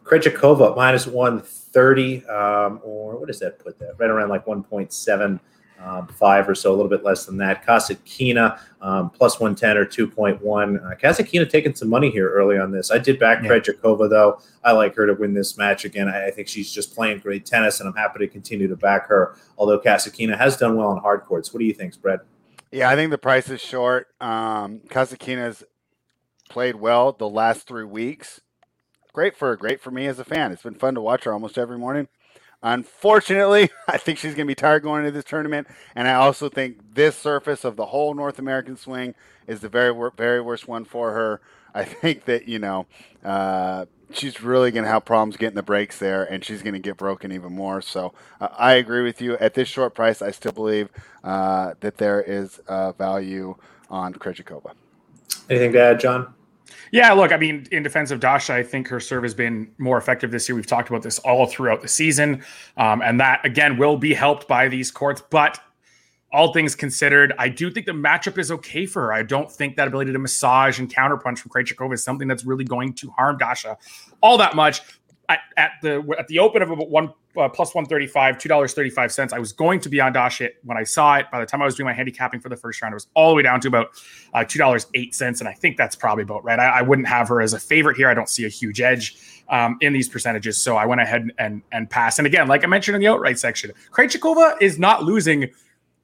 Krejcikova minus 130, um, or what does that put that? Right around like 1.7 um, five or so, a little bit less than that. Kasatkina um, plus 110 or 2.1. Uh, Kasatkina taking some money here early on this. I did back yeah. Krejcikova, though. I like her to win this match again. I, I, think she's just playing great tennis, and I'm happy to continue to back her, although Kasatkina has done well on hard courts. What do you think, Spread? Yeah, I think the price is short. Um, Kasatkina's played well the last three weeks. Great for her, great for me as a fan. It's been fun to watch her almost every morning. Unfortunately, I think she's going to be tired going into this tournament, and I also think this surface of the whole North American swing is the very very worst one for her. I think that you know uh, she's really going to have problems getting the breaks there, and she's going to get broken even more. So uh, I agree with you. At this short price, I still believe uh, that there is value on Krejcikova. Anything to add, John? Yeah, look, I mean, in defense of Dasha, I think her serve has been more effective this year. We've talked about this all throughout the season. Um, and that, again, will be helped by these courts. But all things considered, I do think the matchup is okay for her. I don't think that ability to massage and counterpunch from Krejcikova is something that's really going to harm Dasha all that much. At, at the at the open of about one uh, plus 135, $2.35. I was going to be on Dasha when I saw it. By the time I was doing my handicapping for the first round, it was all the way down to about uh, $2.08. And I think that's probably about right. I, I, wouldn't have her as a favorite here. I don't see a huge edge um, in these percentages. So I went ahead and, and, passed. And again, like I mentioned in the outright section, Krejcikova is not losing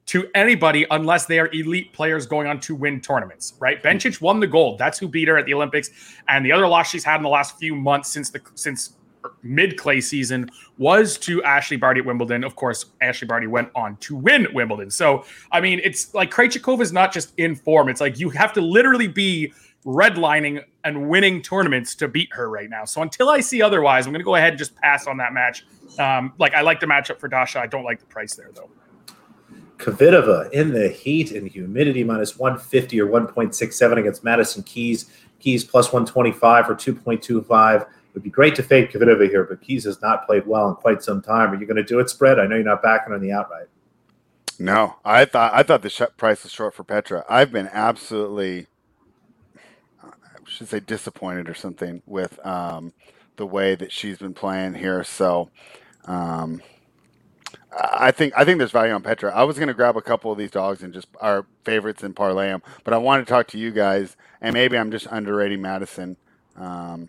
to anybody unless they are elite players going on to win tournaments, right? Bencic won the gold. That's who beat her at the Olympics. And the other loss she's had in the last few months since the since mid clay season was to Ashleigh Barty at Wimbledon. Of course, Ashleigh Barty went on to win Wimbledon. So, I mean, it's like Krejcikova is not just in form. It's like you have to literally be redlining and winning tournaments to beat her right now. So until I see otherwise, I'm going to go ahead and just pass on that match. Um, like I like the matchup for Dasha. I don't like the price there though. Kvitova in the heat and humidity minus 150 or 1.67 against Madison Keys. Keys plus 125 or 2.25. It would be great to fade Kvitova here, but Keys has not played well in quite some time. Are you going to do it spread? I know you're not backing on the outright. No, I thought I thought the price was short for Petra. I've been absolutely, I should say, disappointed or something with um, the way that she's been playing here. So, um, I think I think there's value on Petra. I was going to grab a couple of these dogs and just our favorites and parlay them, but I want to talk to you guys, and maybe I'm just underrating Madison. Um,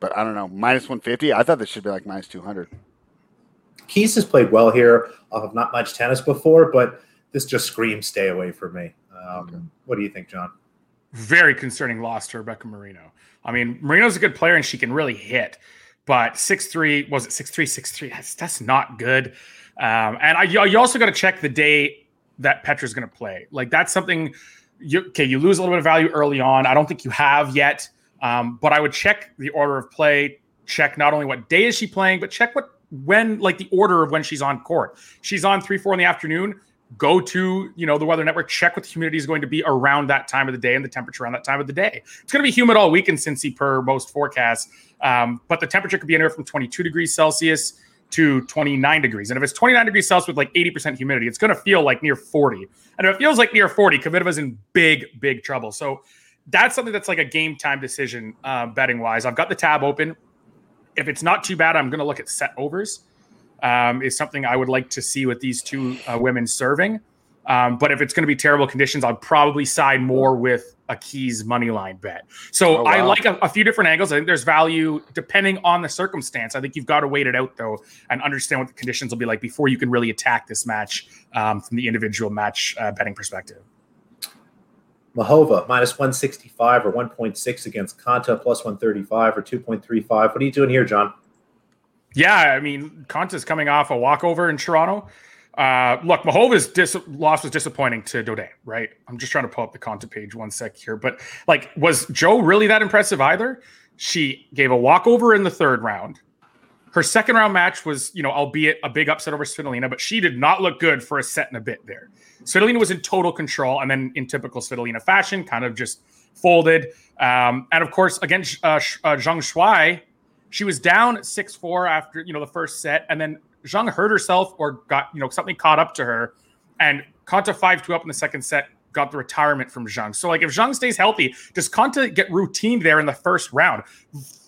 but I don't know, minus 150. I thought this should be like minus 200. Keys has played well here off of not much tennis before, but this just screams stay away from me. Um, okay. What do you think, John? Very concerning loss to Rebecca Marino. I mean, Marino's a good player and she can really hit, but six three was it six three six three? That's that's not good. Um, and I, you also got to check the day that Petra's going to play. Like that's something. You, okay, you lose a little bit of value early on. I don't think you have yet, um, but I would check the order of play. Check not only what day is she playing, but check what when like the order of when she's on court. She's on three four in the afternoon. Go to you know the weather network. Check what the humidity is going to be around that time of the day and the temperature around that time of the day. It's going to be humid all week in Cincy per most forecasts, um, but the temperature could be anywhere from 22 degrees Celsius to 29 degrees. And if it's 29 degrees Celsius with like 80% humidity, it's going to feel like near 40. And if it feels like near 40, Kvitova's in big, big trouble. So that's something that's like a game time decision uh, betting wise. I've got the tab open. If it's not too bad, I'm going to look at set overs. Um, is something I would like to see with these two uh, women serving. Um, but if it's going to be terrible conditions, I'll probably side more with a keys money line bet. So oh, wow. I like a, a, few different angles. I think there's value depending on the circumstance. I think you've got to wait it out though and understand what the conditions will be like before you can really attack this match um, from the individual match uh, betting perspective. Muchova minus 165 or 1.6 against Konta plus 135 or 2.35. What are you doing here, John? Yeah, I mean, Konta's coming off a walkover in Toronto. Uh, look, Muchova's dis- loss was disappointing to Dode, right? I'm just trying to pull up the Konta page one sec here. But like, was Jo really that impressive either? She gave a walkover in the third round. Her second round match was, you know, albeit a big upset over Svitolina, but she did not look good for a set and a bit there. Svitolina was in total control, and then in typical Svitolina fashion, kind of just folded. Um, and of course, against uh, uh, Zheng Shuai, she was down 6 4 after, you know, the first set, and then Zheng hurt herself or got, you know, something caught up to her. And Konta 5 2 up in the second set got the retirement from Zheng. So, like, if Zheng stays healthy, does Konta get routine there in the first round?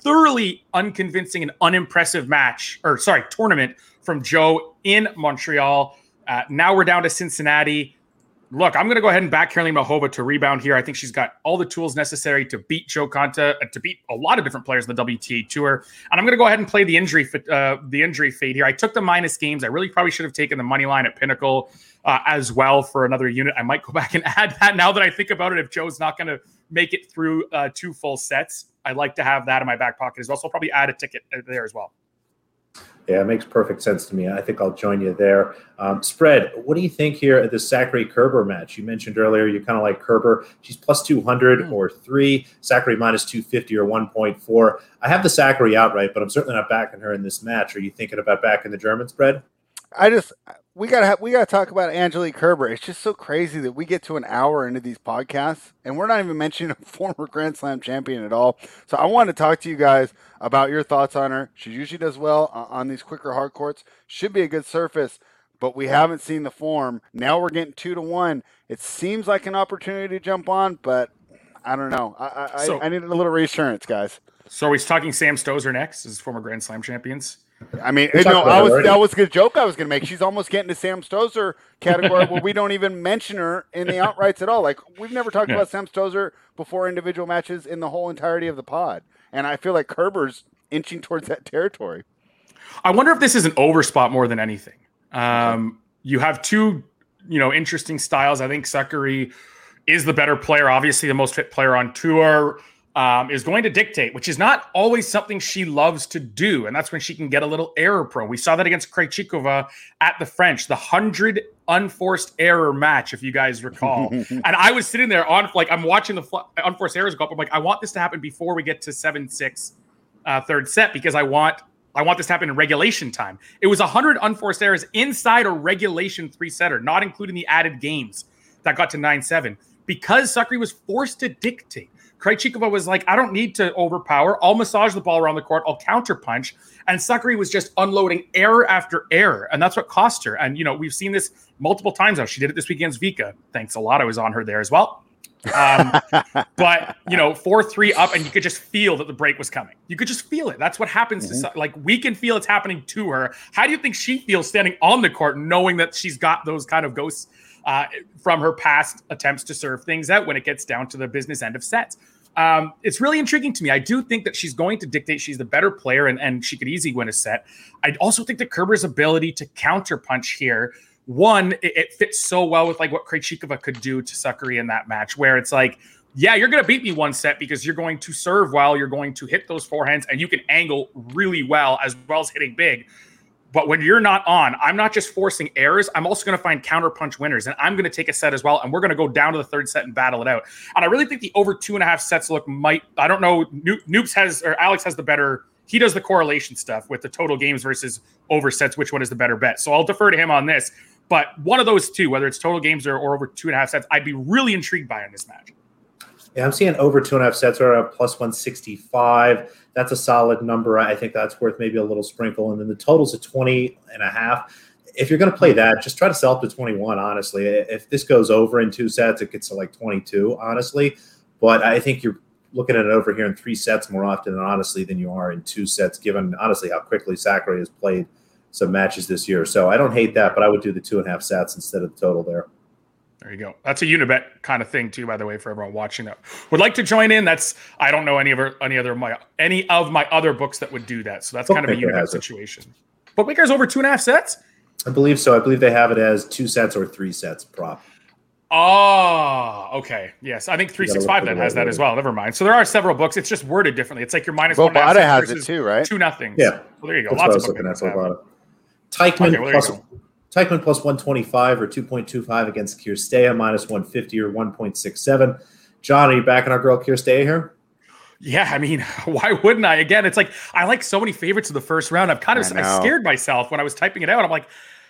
Thoroughly unconvincing and unimpressive match, or sorry, tournament from Jo in Montreal. Uh, now we're down to Cincinnati look, I'm going to go ahead and back Caroline Muchova to rebound here. I think she's got all the tools necessary to beat Jo Konta, uh, to beat a lot of different players in the WTA Tour. And I'm going to go ahead and play the injury uh, the injury fade here. I took the minus games. I really probably should have taken the money line at Pinnacle uh, as well for another unit. I might go back and add that now that I think about it. If Jo's not going to make it through uh, two full sets, I'd like to have that in my back pocket as well. So I'll probably add a ticket uh, there as well. Yeah, it makes perfect sense to me. I think I'll join you there. Um, spread, what do you think here at the Sakkari Kerber match? You mentioned earlier you kind of like Kerber. She's plus 200 mm. or three, Sakkari minus 250 or 1.4. I have the Sakkari outright, but I'm certainly not backing her in this match. Are you thinking about backing the German spread? I just we gotta have, we gotta talk about Angelique Kerber. It's just so crazy that we get to an hour into these podcasts and we're not even mentioning a former Grand Slam champion at all. So I want to talk to you guys about your thoughts on her. She usually does well on these quicker hard courts. Should be a good surface, but we haven't seen the form. Now we're getting two to one. It seems like an opportunity to jump on, but I don't know. I I, so, I need a little reassurance, guys. So are we talking Sam Stosur next as former Grand Slam champions? I mean, no, I was that was a joke I was going to make. She's almost getting to Sam Stosur category where we don't even mention her in the outrights at all. Like we've never talked yeah. about Sam Stosur before individual matches in the whole entirety of the pod, and I feel like Kerber's inching towards that territory. I wonder if this is an overspot more than anything. Um, you have two, you know, interesting styles. I think Sakkari is the better player, obviously the most fit player on tour um, is going to dictate, which is not always something she loves to do. And that's when she can get a little error pro. We saw that against Krejcikova at the French, the 100 unforced error match, if you guys recall. and I was sitting there on, like, I'm watching the fl- unforced errors go up. I'm like, I want this to happen before we get to 7 6 uh, third set because I want I want this to happen in regulation time. It was 100 unforced errors inside a regulation three setter, not including the added games that got to 9 7, because Sakkari was forced to dictate. Krejcikova was like, I don't need to overpower. I'll massage the ball around the court. I'll counter punch. And Sakkari was just unloading error after error. And that's what cost her. And, you know, we've seen this multiple times now. She did it this week against Vika. Thanks a lot. I was on her there as well. Um, but you know, four three up, and you could just feel that the break was coming. You could just feel it. That's what happens mm-hmm. to like we can feel it's happening to her. How do you think she feels standing on the court, knowing that she's got those kind of ghosts uh, from her past attempts to serve things out when it gets down to the business end of sets? Um, it's really intriguing to me. I do think that she's going to dictate. She's the better player, and, and she could easily win a set. I also think that Kerber's ability to counterpunch here one, it, it, fits so well with like what Krejcikova could do to Sakkari in that match, where it's like, yeah, you're going to beat me one set because you're going to serve well, you're going to hit those forehands, and you can angle really well as well as hitting big. But when you're not on, I'm not just forcing errors. I'm also going to find counterpunch winners, and I'm going to take a set as well. And we're going to go down to the third set and battle it out. And I really think the over two and a half sets look might. I don't know. Noops has or Alex has the better. He does the correlation stuff with the total games versus over sets. Which one is the better bet? So I'll defer to him on this. But one of those two, whether it's total games or, or over two and a half sets, I'd be really intrigued by in this match. Yeah, I'm seeing over two and a half sets or a plus 165. That's a solid number. I think that's worth maybe a little sprinkle. And then the total's at 20 and a half. If you're going to play that, just try to sell up to 21, honestly. If this goes over in two sets, it gets to like 22, honestly. But I think you're looking at it over here in three sets more often, than honestly, than you are in two sets, given honestly how quickly Sakkari has played some matches this year. So I don't hate that, but I would do the two and a half sets instead of the total there. There you go. That's a Unibet kind of thing too, by the way, for everyone watching that would like to join in. That's I don't know any of any other my any of my other books that would do that. So that's kind of a Unibet situation. It. Bookmaker's over two and a half sets. I believe so. I believe they have it as two sets or three sets prop. Oh, okay. Yes, I think three six five then has that as well. Never mind. So there are several books. It's just worded differently. It's like your minus well, one. has it too, right? Two nothing. Yeah. Well, there you go. That's Lots of books. Teichmann okay, plus, Teichmann plus 125 or 2.25 against Cirstea minus 150 or 1.67. John, are you backing our girl Cirstea here? Yeah, I mean, why wouldn't I? Again, it's like I like so many favorites in the first round. I've kind of I, I scared myself when I was typing it out. I'm like,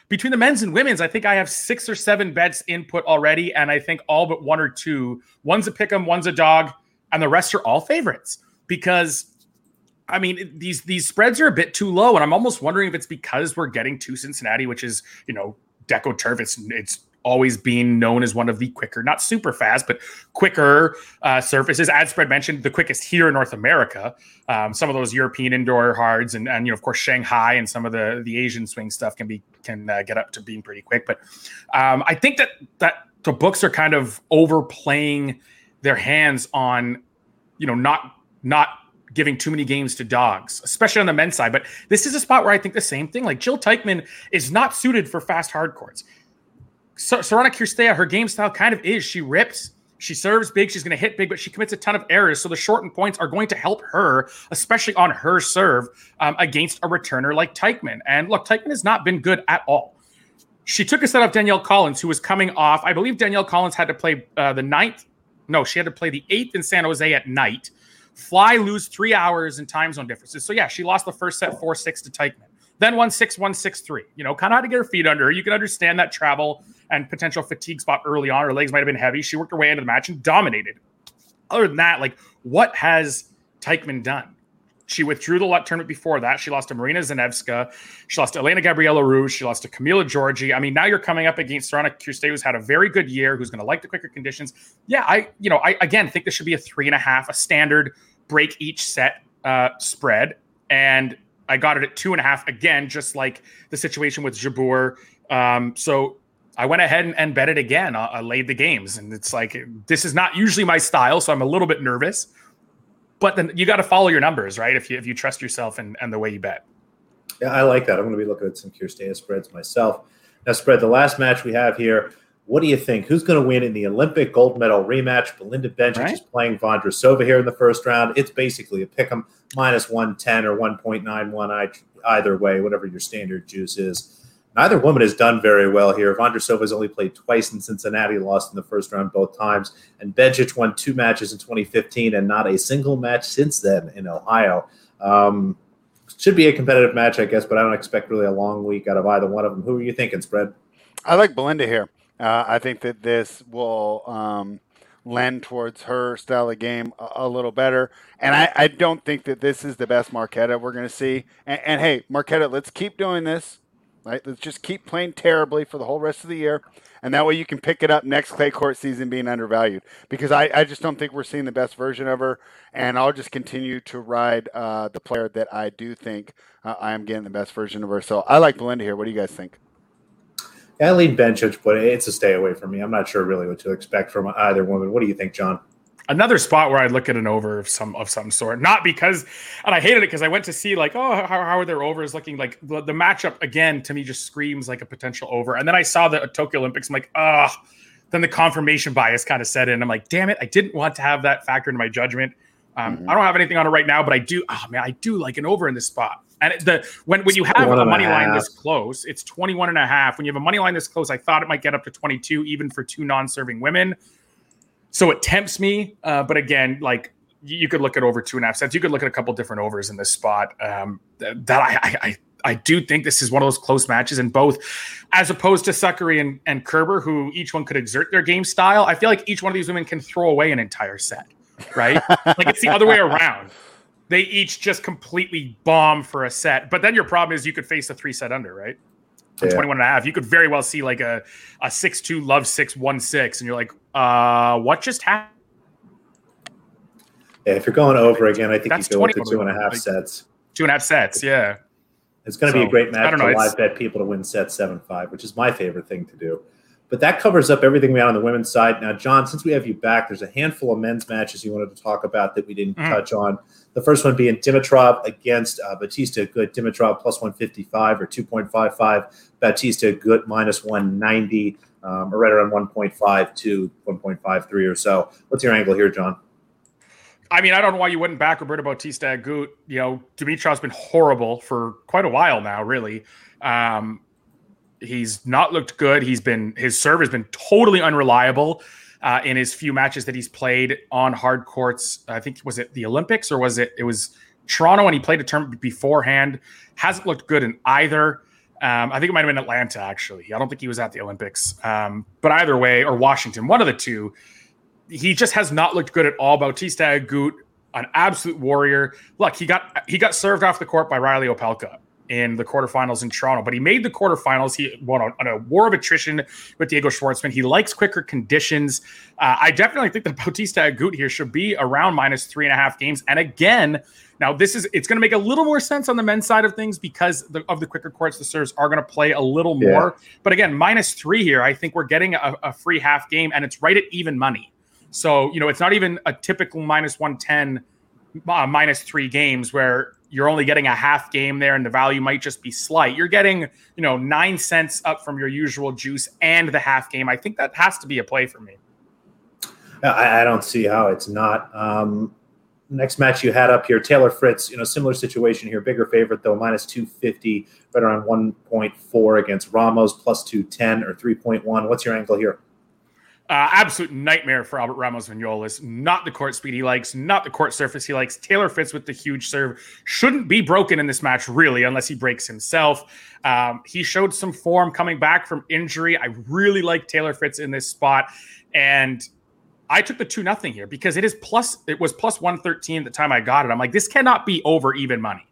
between the men's and women's, I think I have six or seven bets input already, and I think all but one or two. One's a pick'em, one's a dog, and the rest are all favorites because I mean, these these spreads are a bit too low, and I'm almost wondering if it's because we're getting to Cincinnati, which is you know Deco turf. It's it's always been known as one of the quicker, not super fast, but quicker uh, surfaces. Ad spread mentioned the quickest here in North America. Um, some of those European indoor hards, and and you know of course Shanghai and some of the the Asian swing stuff can be can uh, get up to being pretty quick. But um, I think that that the books are kind of overplaying their hands on you know not not giving too many games to dogs, especially on the men's side. But this is a spot where I think the same thing. Like Jil Teichmann is not suited for fast hard courts. So, Sorana Cirstea, her game style kind of is she rips, she serves big, she's going to hit big, but she commits a ton of errors. So the shortened points are going to help her, especially on her serve um, against a returner like Teichmann. And look, Teichmann has not been good at all. She took a set off Danielle Collins, who was coming off. I believe Danielle Collins had to play uh, the ninth. No, she had to play the eighth in San Jose at night fly lose three hours in time zone differences. So yeah, she lost the first set four six to Teichmann, then one six one six three. You know, kind of had to get her feet under her. You can understand that travel and potential fatigue spot early on. Her legs might have been heavy. She worked her way into the match and dominated. Other than that, like what has Teichmann done? She withdrew the tournament before that. She lost to Maryna Zanevska. She lost to Elena Gabriela Ruse. She lost to Camila Giorgi. I mean, now you're coming up against Sorana Cirstea, who's had a very good year, who's going to like the quicker conditions. Yeah, I, you know, I again think this should be a three and a half, a standard break each set uh, spread. And I got it at two and a half again, just like the situation with Jabeur. Um, so I went ahead and, and bet it again. I, I, laid the games, and it's like this is not usually my style, so I'm a little bit nervous but then you got to follow your numbers, right? If you if you trust yourself and, and the way you bet. Yeah, I like that. I'm going to be looking at some Cirstea spreads myself. Now, spread the last match we have here. What do you think? Who's going to win in the Olympic gold medal rematch? Belinda Bencic right. is playing Vondrousova here in the first round. It's basically a pick 'em minus 110 or 1.91 either way, whatever your standard juice is. Neither woman has done very well here. Vondrousova has only played twice in Cincinnati, lost in the first round both times. And Bencic won two matches in 2015 and not a single match since then in Ohio. Um, should be a competitive match, I guess, but I don't expect really a long week out of either one of them. Who are you thinking, spread? I like Belinda here. Uh, I think that this will um, lend towards her style of game a, a little better. And I, I, don't think that this is the best Marketa we're going to see. And, and hey, Marketa, let's keep doing this. Right? Let's just keep playing terribly for the whole rest of the year. And that way you can pick it up next clay court season being undervalued. Because I, I just don't think we're seeing the best version of her. And I'll just continue to ride uh, the player that I do think uh, I am getting the best version of her. So I like Belinda here. What do you guys think? I lean Bencic, but it's a stay away from me. I'm not sure really what to expect from either woman. What do you think, John? Another spot where I'd look at an over of some of some sort, not because, and I hated it because I went to see like, oh, how, how are their overs looking? Like the, the matchup again to me just screams like a potential over. And then I saw the Tokyo Olympics. I'm like, ah. Then the confirmation bias kind of set in. I'm like, damn it, I didn't want to have that factor in my judgment. Um, mm-hmm. I don't have anything on it right now, but I do. Oh man, I do like an over in this spot. And the when when you have a money line this close, it's 21 and a half. When you have a money line this close, I thought it might get up to 22 even for two non-serving women. So it tempts me, uh, but again, like you could look at over two and a half sets. You could look at a couple different overs in this spot. Um, that I, I I do think this is one of those close matches, and both, as opposed to Sakkari and, and Kerber, who each one could exert their game style. I feel like each one of these women can throw away an entire set, right? like it's the other way around they each just completely bomb for a set. But then your problem is you could face a three set under, right? Yeah. 21 and a half. You could very well see like a, a 6 2 love 6 1 6, and you're like, uh, what just happened? Yeah, if you're going over again, I think That's you go into two and a half like, sets. Two and a half sets, yeah. It's going to so, be a great match to know, live bet people to win set 7 5, which is my favorite thing to do. But that covers up everything we had on the women's side. Now, John, since we have you back, there's a handful of men's matches you wanted to talk about that we didn't mm. touch on. The first one being Dimitrov against uh, Bautista Agut. Dimitrov plus 155 or 2.55. Bautista Agut minus 190, um, or right around 1.5 to 1.53 or so. What's your angle here, John? I mean, I don't know why you wouldn't back Roberto Bautista Agut. You know, Dimitrov's been horrible for quite a while now, really. Um, he's not looked good. He's been his serve has been totally unreliable uh, in his few matches that he's played on hard courts. I think was it the Olympics or was it it was Toronto and he played a term beforehand. Hasn't looked good in either. Um, I think it might have been Atlanta actually. I don't think he was at the Olympics. Um, but either way, or Washington, one of the two. He just has not looked good at all. Bautista Agut, an absolute warrior. Look, he got he got served off the court by Reilly Opelka in the quarterfinals in Toronto, but he made the quarterfinals. He won on, a war of attrition with Diego Schwartzman. He likes quicker conditions. Uh, I definitely think that Bautista Agut here should be around minus three and a half games. And again, now this is it's going to make a little more sense on the men's side of things because the, of the quicker courts. The serves are going to play a little more. Yeah. But again, minus three here. I think we're getting a, a free half game, and it's right at even money. So you know, it's not even a typical minus one ten. Uh, minus three games where you're only getting a half game there and the value might just be slight. You're getting, you know, nine cents up from your usual juice and the half game. I think that has to be a play for me. I, I don't see how it's not. Um, next match you had up here, Taylor Fritz, you know, similar situation here, bigger favorite though, minus 250, right around 1.4 against Ramos, plus 210 or 3.1. What's your angle here? Uh, absolute nightmare for Albert Ramos Vinolas. Not the court speed he likes, not the court surface he likes. Taylor Fritz with the huge serve shouldn't be broken in this match, really, unless he breaks himself. Um, he showed some form coming back from injury. I really like Taylor Fritz in this spot. And I took the two nothing here because it is plus, it was plus 113 at the time I got it. I'm like, this cannot be over even money.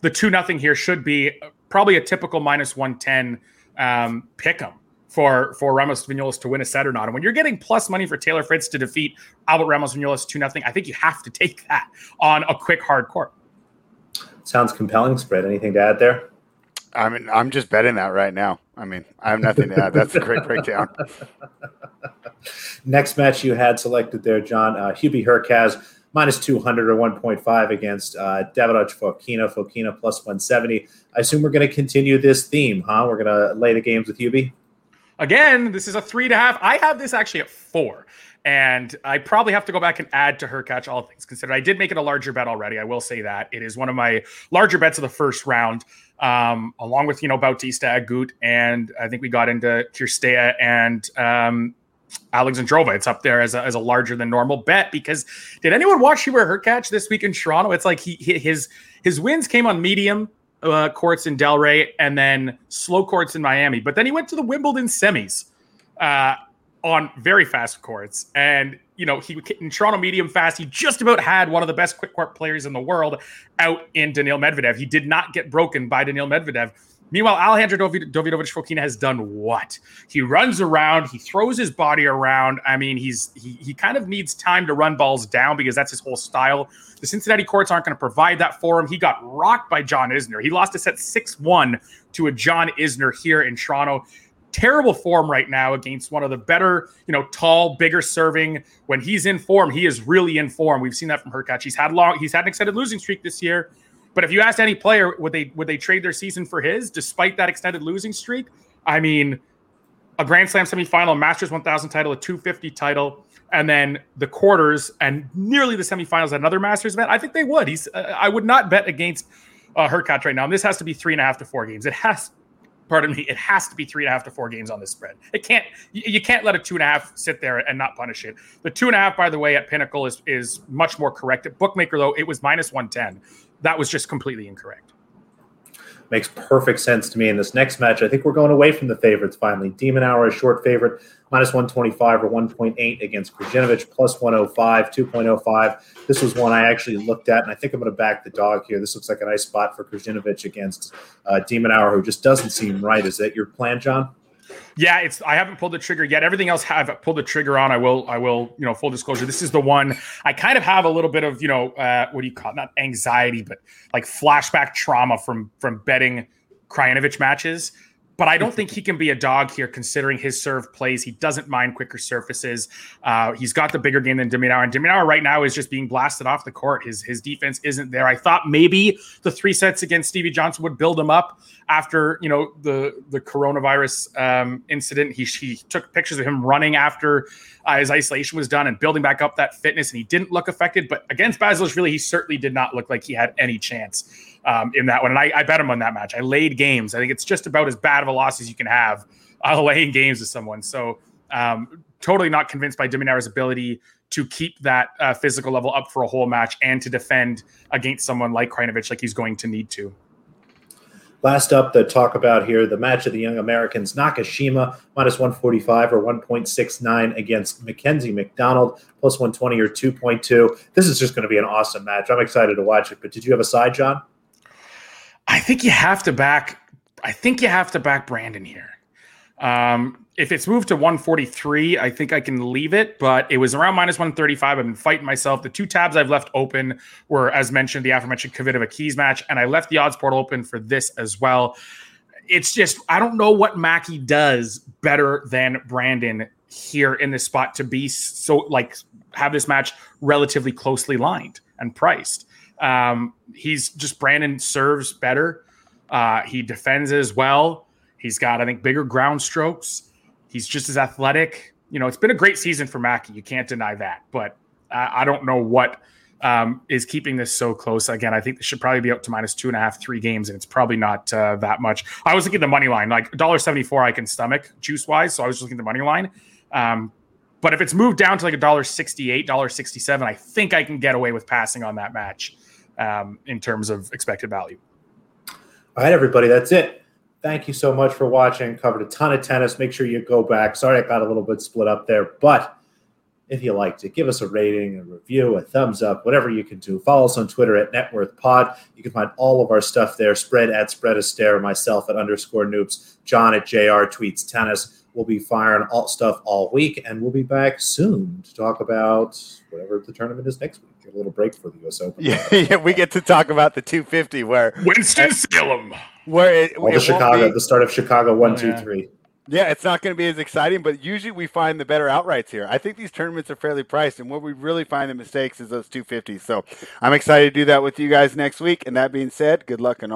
The two nothing here should be probably a typical minus 110 um, pick 'em for for Ramos Vinolas to win a set or not. And when you're getting plus money for Taylor Fritz to defeat Albert Ramos Vinolas two nothing, I think you have to take that on a quick hard court. Sounds compelling spread. Anything to add there? I mean, I'm just betting that right now. I mean, I have nothing to add. That's a great breakdown. Next match you had selected there, John. Uh, Hubie Hurkacz minus 200 or 1.5 against uh, Davidovich Fokina. Fokina plus 170. I assume we're going to continue this theme, huh? We're going to lay the games with Hubie. Again, this is a three and a half. I have this actually at four. And I probably have to go back and add to Hurkacz, all things considered. I did make it a larger bet already. I will say that. It is one of my larger bets of the first round, um, along with, you know, Bautista Agut. And I think we got into Cirstea and um, Alexandrova. It's up there as a, as a larger than normal bet because did anyone watch Hubert Hurkacz this week in Toronto? It's like he his His wins came on medium uh, courts in Delray and then slow courts in Miami. But then he went to the Wimbledon semis uh, on very fast courts. And, you know, he in Toronto medium fast, he just about had one of the best quick court players in the world out in Daniil Medvedev. He did not get broken by Daniil Medvedev. Meanwhile, Alejandro Davidovich Fokina has done what? He runs around, he throws his body around. I mean, he's he, he kind of needs time to run balls down because that's his whole style. The Cincinnati courts aren't going to provide that for him. He got rocked by John Isner. He lost a set 6 1 to a John Isner here in Toronto. Terrible form right now against one of the better, you know, tall, bigger serving. When he's in form, he is really in form. We've seen that from Hurkacz. He's had long, he's had an extended losing streak this year. But if you asked any player, would they would they trade their season for his, despite that extended losing streak? I mean, a Grand Slam semifinal, a Masters 1000 title, a 250 title, and then the quarters and nearly the semifinals at another Masters event. I think they would. He's. Uh, I would not bet against uh, right now. And this has to be three and a half to four games. It has. Pardon me. It has to be three and a half to four games on this spread. It can't. You, you can't let a two and a half sit there and not punish it. The two and a half, by the way, at Pinnacle is is much more correct. At Bookmaker though, it was minus one ten. That was just completely incorrect makes perfect sense to me in this next match. I think we're going away from the favorites finally. De Minaur a short favorite, minus 125 or 1.8 against Krajinovic, plus 105, 2.05. This was one I actually looked at, and I think I'm going to back the dog here. This looks like a nice spot for Krajinovic against uh, de Minaur, who just doesn't seem right. Is that your plan, John? Yeah, it's I haven't pulled the trigger yet. Everything else have pulled the trigger on. I will, I will, you know, full disclosure. This is the one I kind of have a little bit of, you know, uh, what do you call it? Not anxiety, but like flashback trauma from from betting Krajinovic matches but I don't think he can be a dog here considering his serve plays. He doesn't mind quicker surfaces. Uh, he's got the bigger game than de Minaur. And de right now is just being blasted off the court. His his defense isn't there. I thought maybe the three sets against Stevie Johnson would build him up after you know the the coronavirus um, incident. He he took pictures of him running after uh, his isolation was done and building back up that fitness, and he didn't look affected. But against Basilashvili, he certainly did not look like he had any chance um, in that one. And I, I, bet him on that match. I laid games. I think it's just about as bad of a loss as you can have uh, laying games with someone. So um, totally not convinced by de Minaur's ability to keep that uh, physical level up for a whole match and to defend against someone like Krajinovic like he's going to need to. Last up, the talk about here the match of the young Americans Nakashima minus 145 or 1.69 against Mackenzie McDonald plus 120 or 2.2. This is just going to be an awesome match. I'm excited to watch it. But did you have a side, John? I think you have to back. I think you have to back Brandon here. Um, if it's moved to 143, I think I can leave it, but it was around minus 135. I've been fighting myself. The two tabs I've left open were, as mentioned, the aforementioned Kvitova Keys match, and I left the odds portal open for this as well. It's just, I don't know what Mackey does better than Brandon here in this spot to be so, like, have this match relatively closely lined and priced. Um, he's just Brandon serves better. Uh, he defends as well. He's got, I think, bigger ground strokes. He's just as athletic. You know, it's been a great season for Mackey. You can't deny that. But I, I don't know what um, is keeping this so close. Again, I think this should probably be up to minus two and a half, three games, and it's probably not uh, that much. I was looking at the money line, like dollar seventy four. I can stomach juice wise, so I was looking at the money line. Um, but if it's moved down to like a dollar sixty eight, dollar sixty seven, I think I can get away with passing on that match um, in terms of expected value. All right, everybody, that's it. Thank you so much for watching. Covered a ton of tennis. Make sure you go back. Sorry, I got a little bit split up there, but if you liked it, give us a rating, a review, a thumbs up, whatever you can do. Follow us on Twitter at NetworthPod. You can find all of our stuff there. Spread at Spread Astaire, myself at underscore Noobs, John at JR Tweets Tennis. We'll be firing all stuff all week, and we'll be back soon to talk about whatever the tournament is next week a little break for the U.S. Open. Yeah, yeah, we get to talk about the 250 where Winston Salem, where it, well, it the Chicago, be, the start of Chicago one, oh, two, yeah. three. Yeah, it's not going to be as exciting, but usually we find the better outrights here. I think these tournaments are fairly priced, and where we really find the mistakes is those 250s. So I'm excited to do that with you guys next week. And that being said, good luck and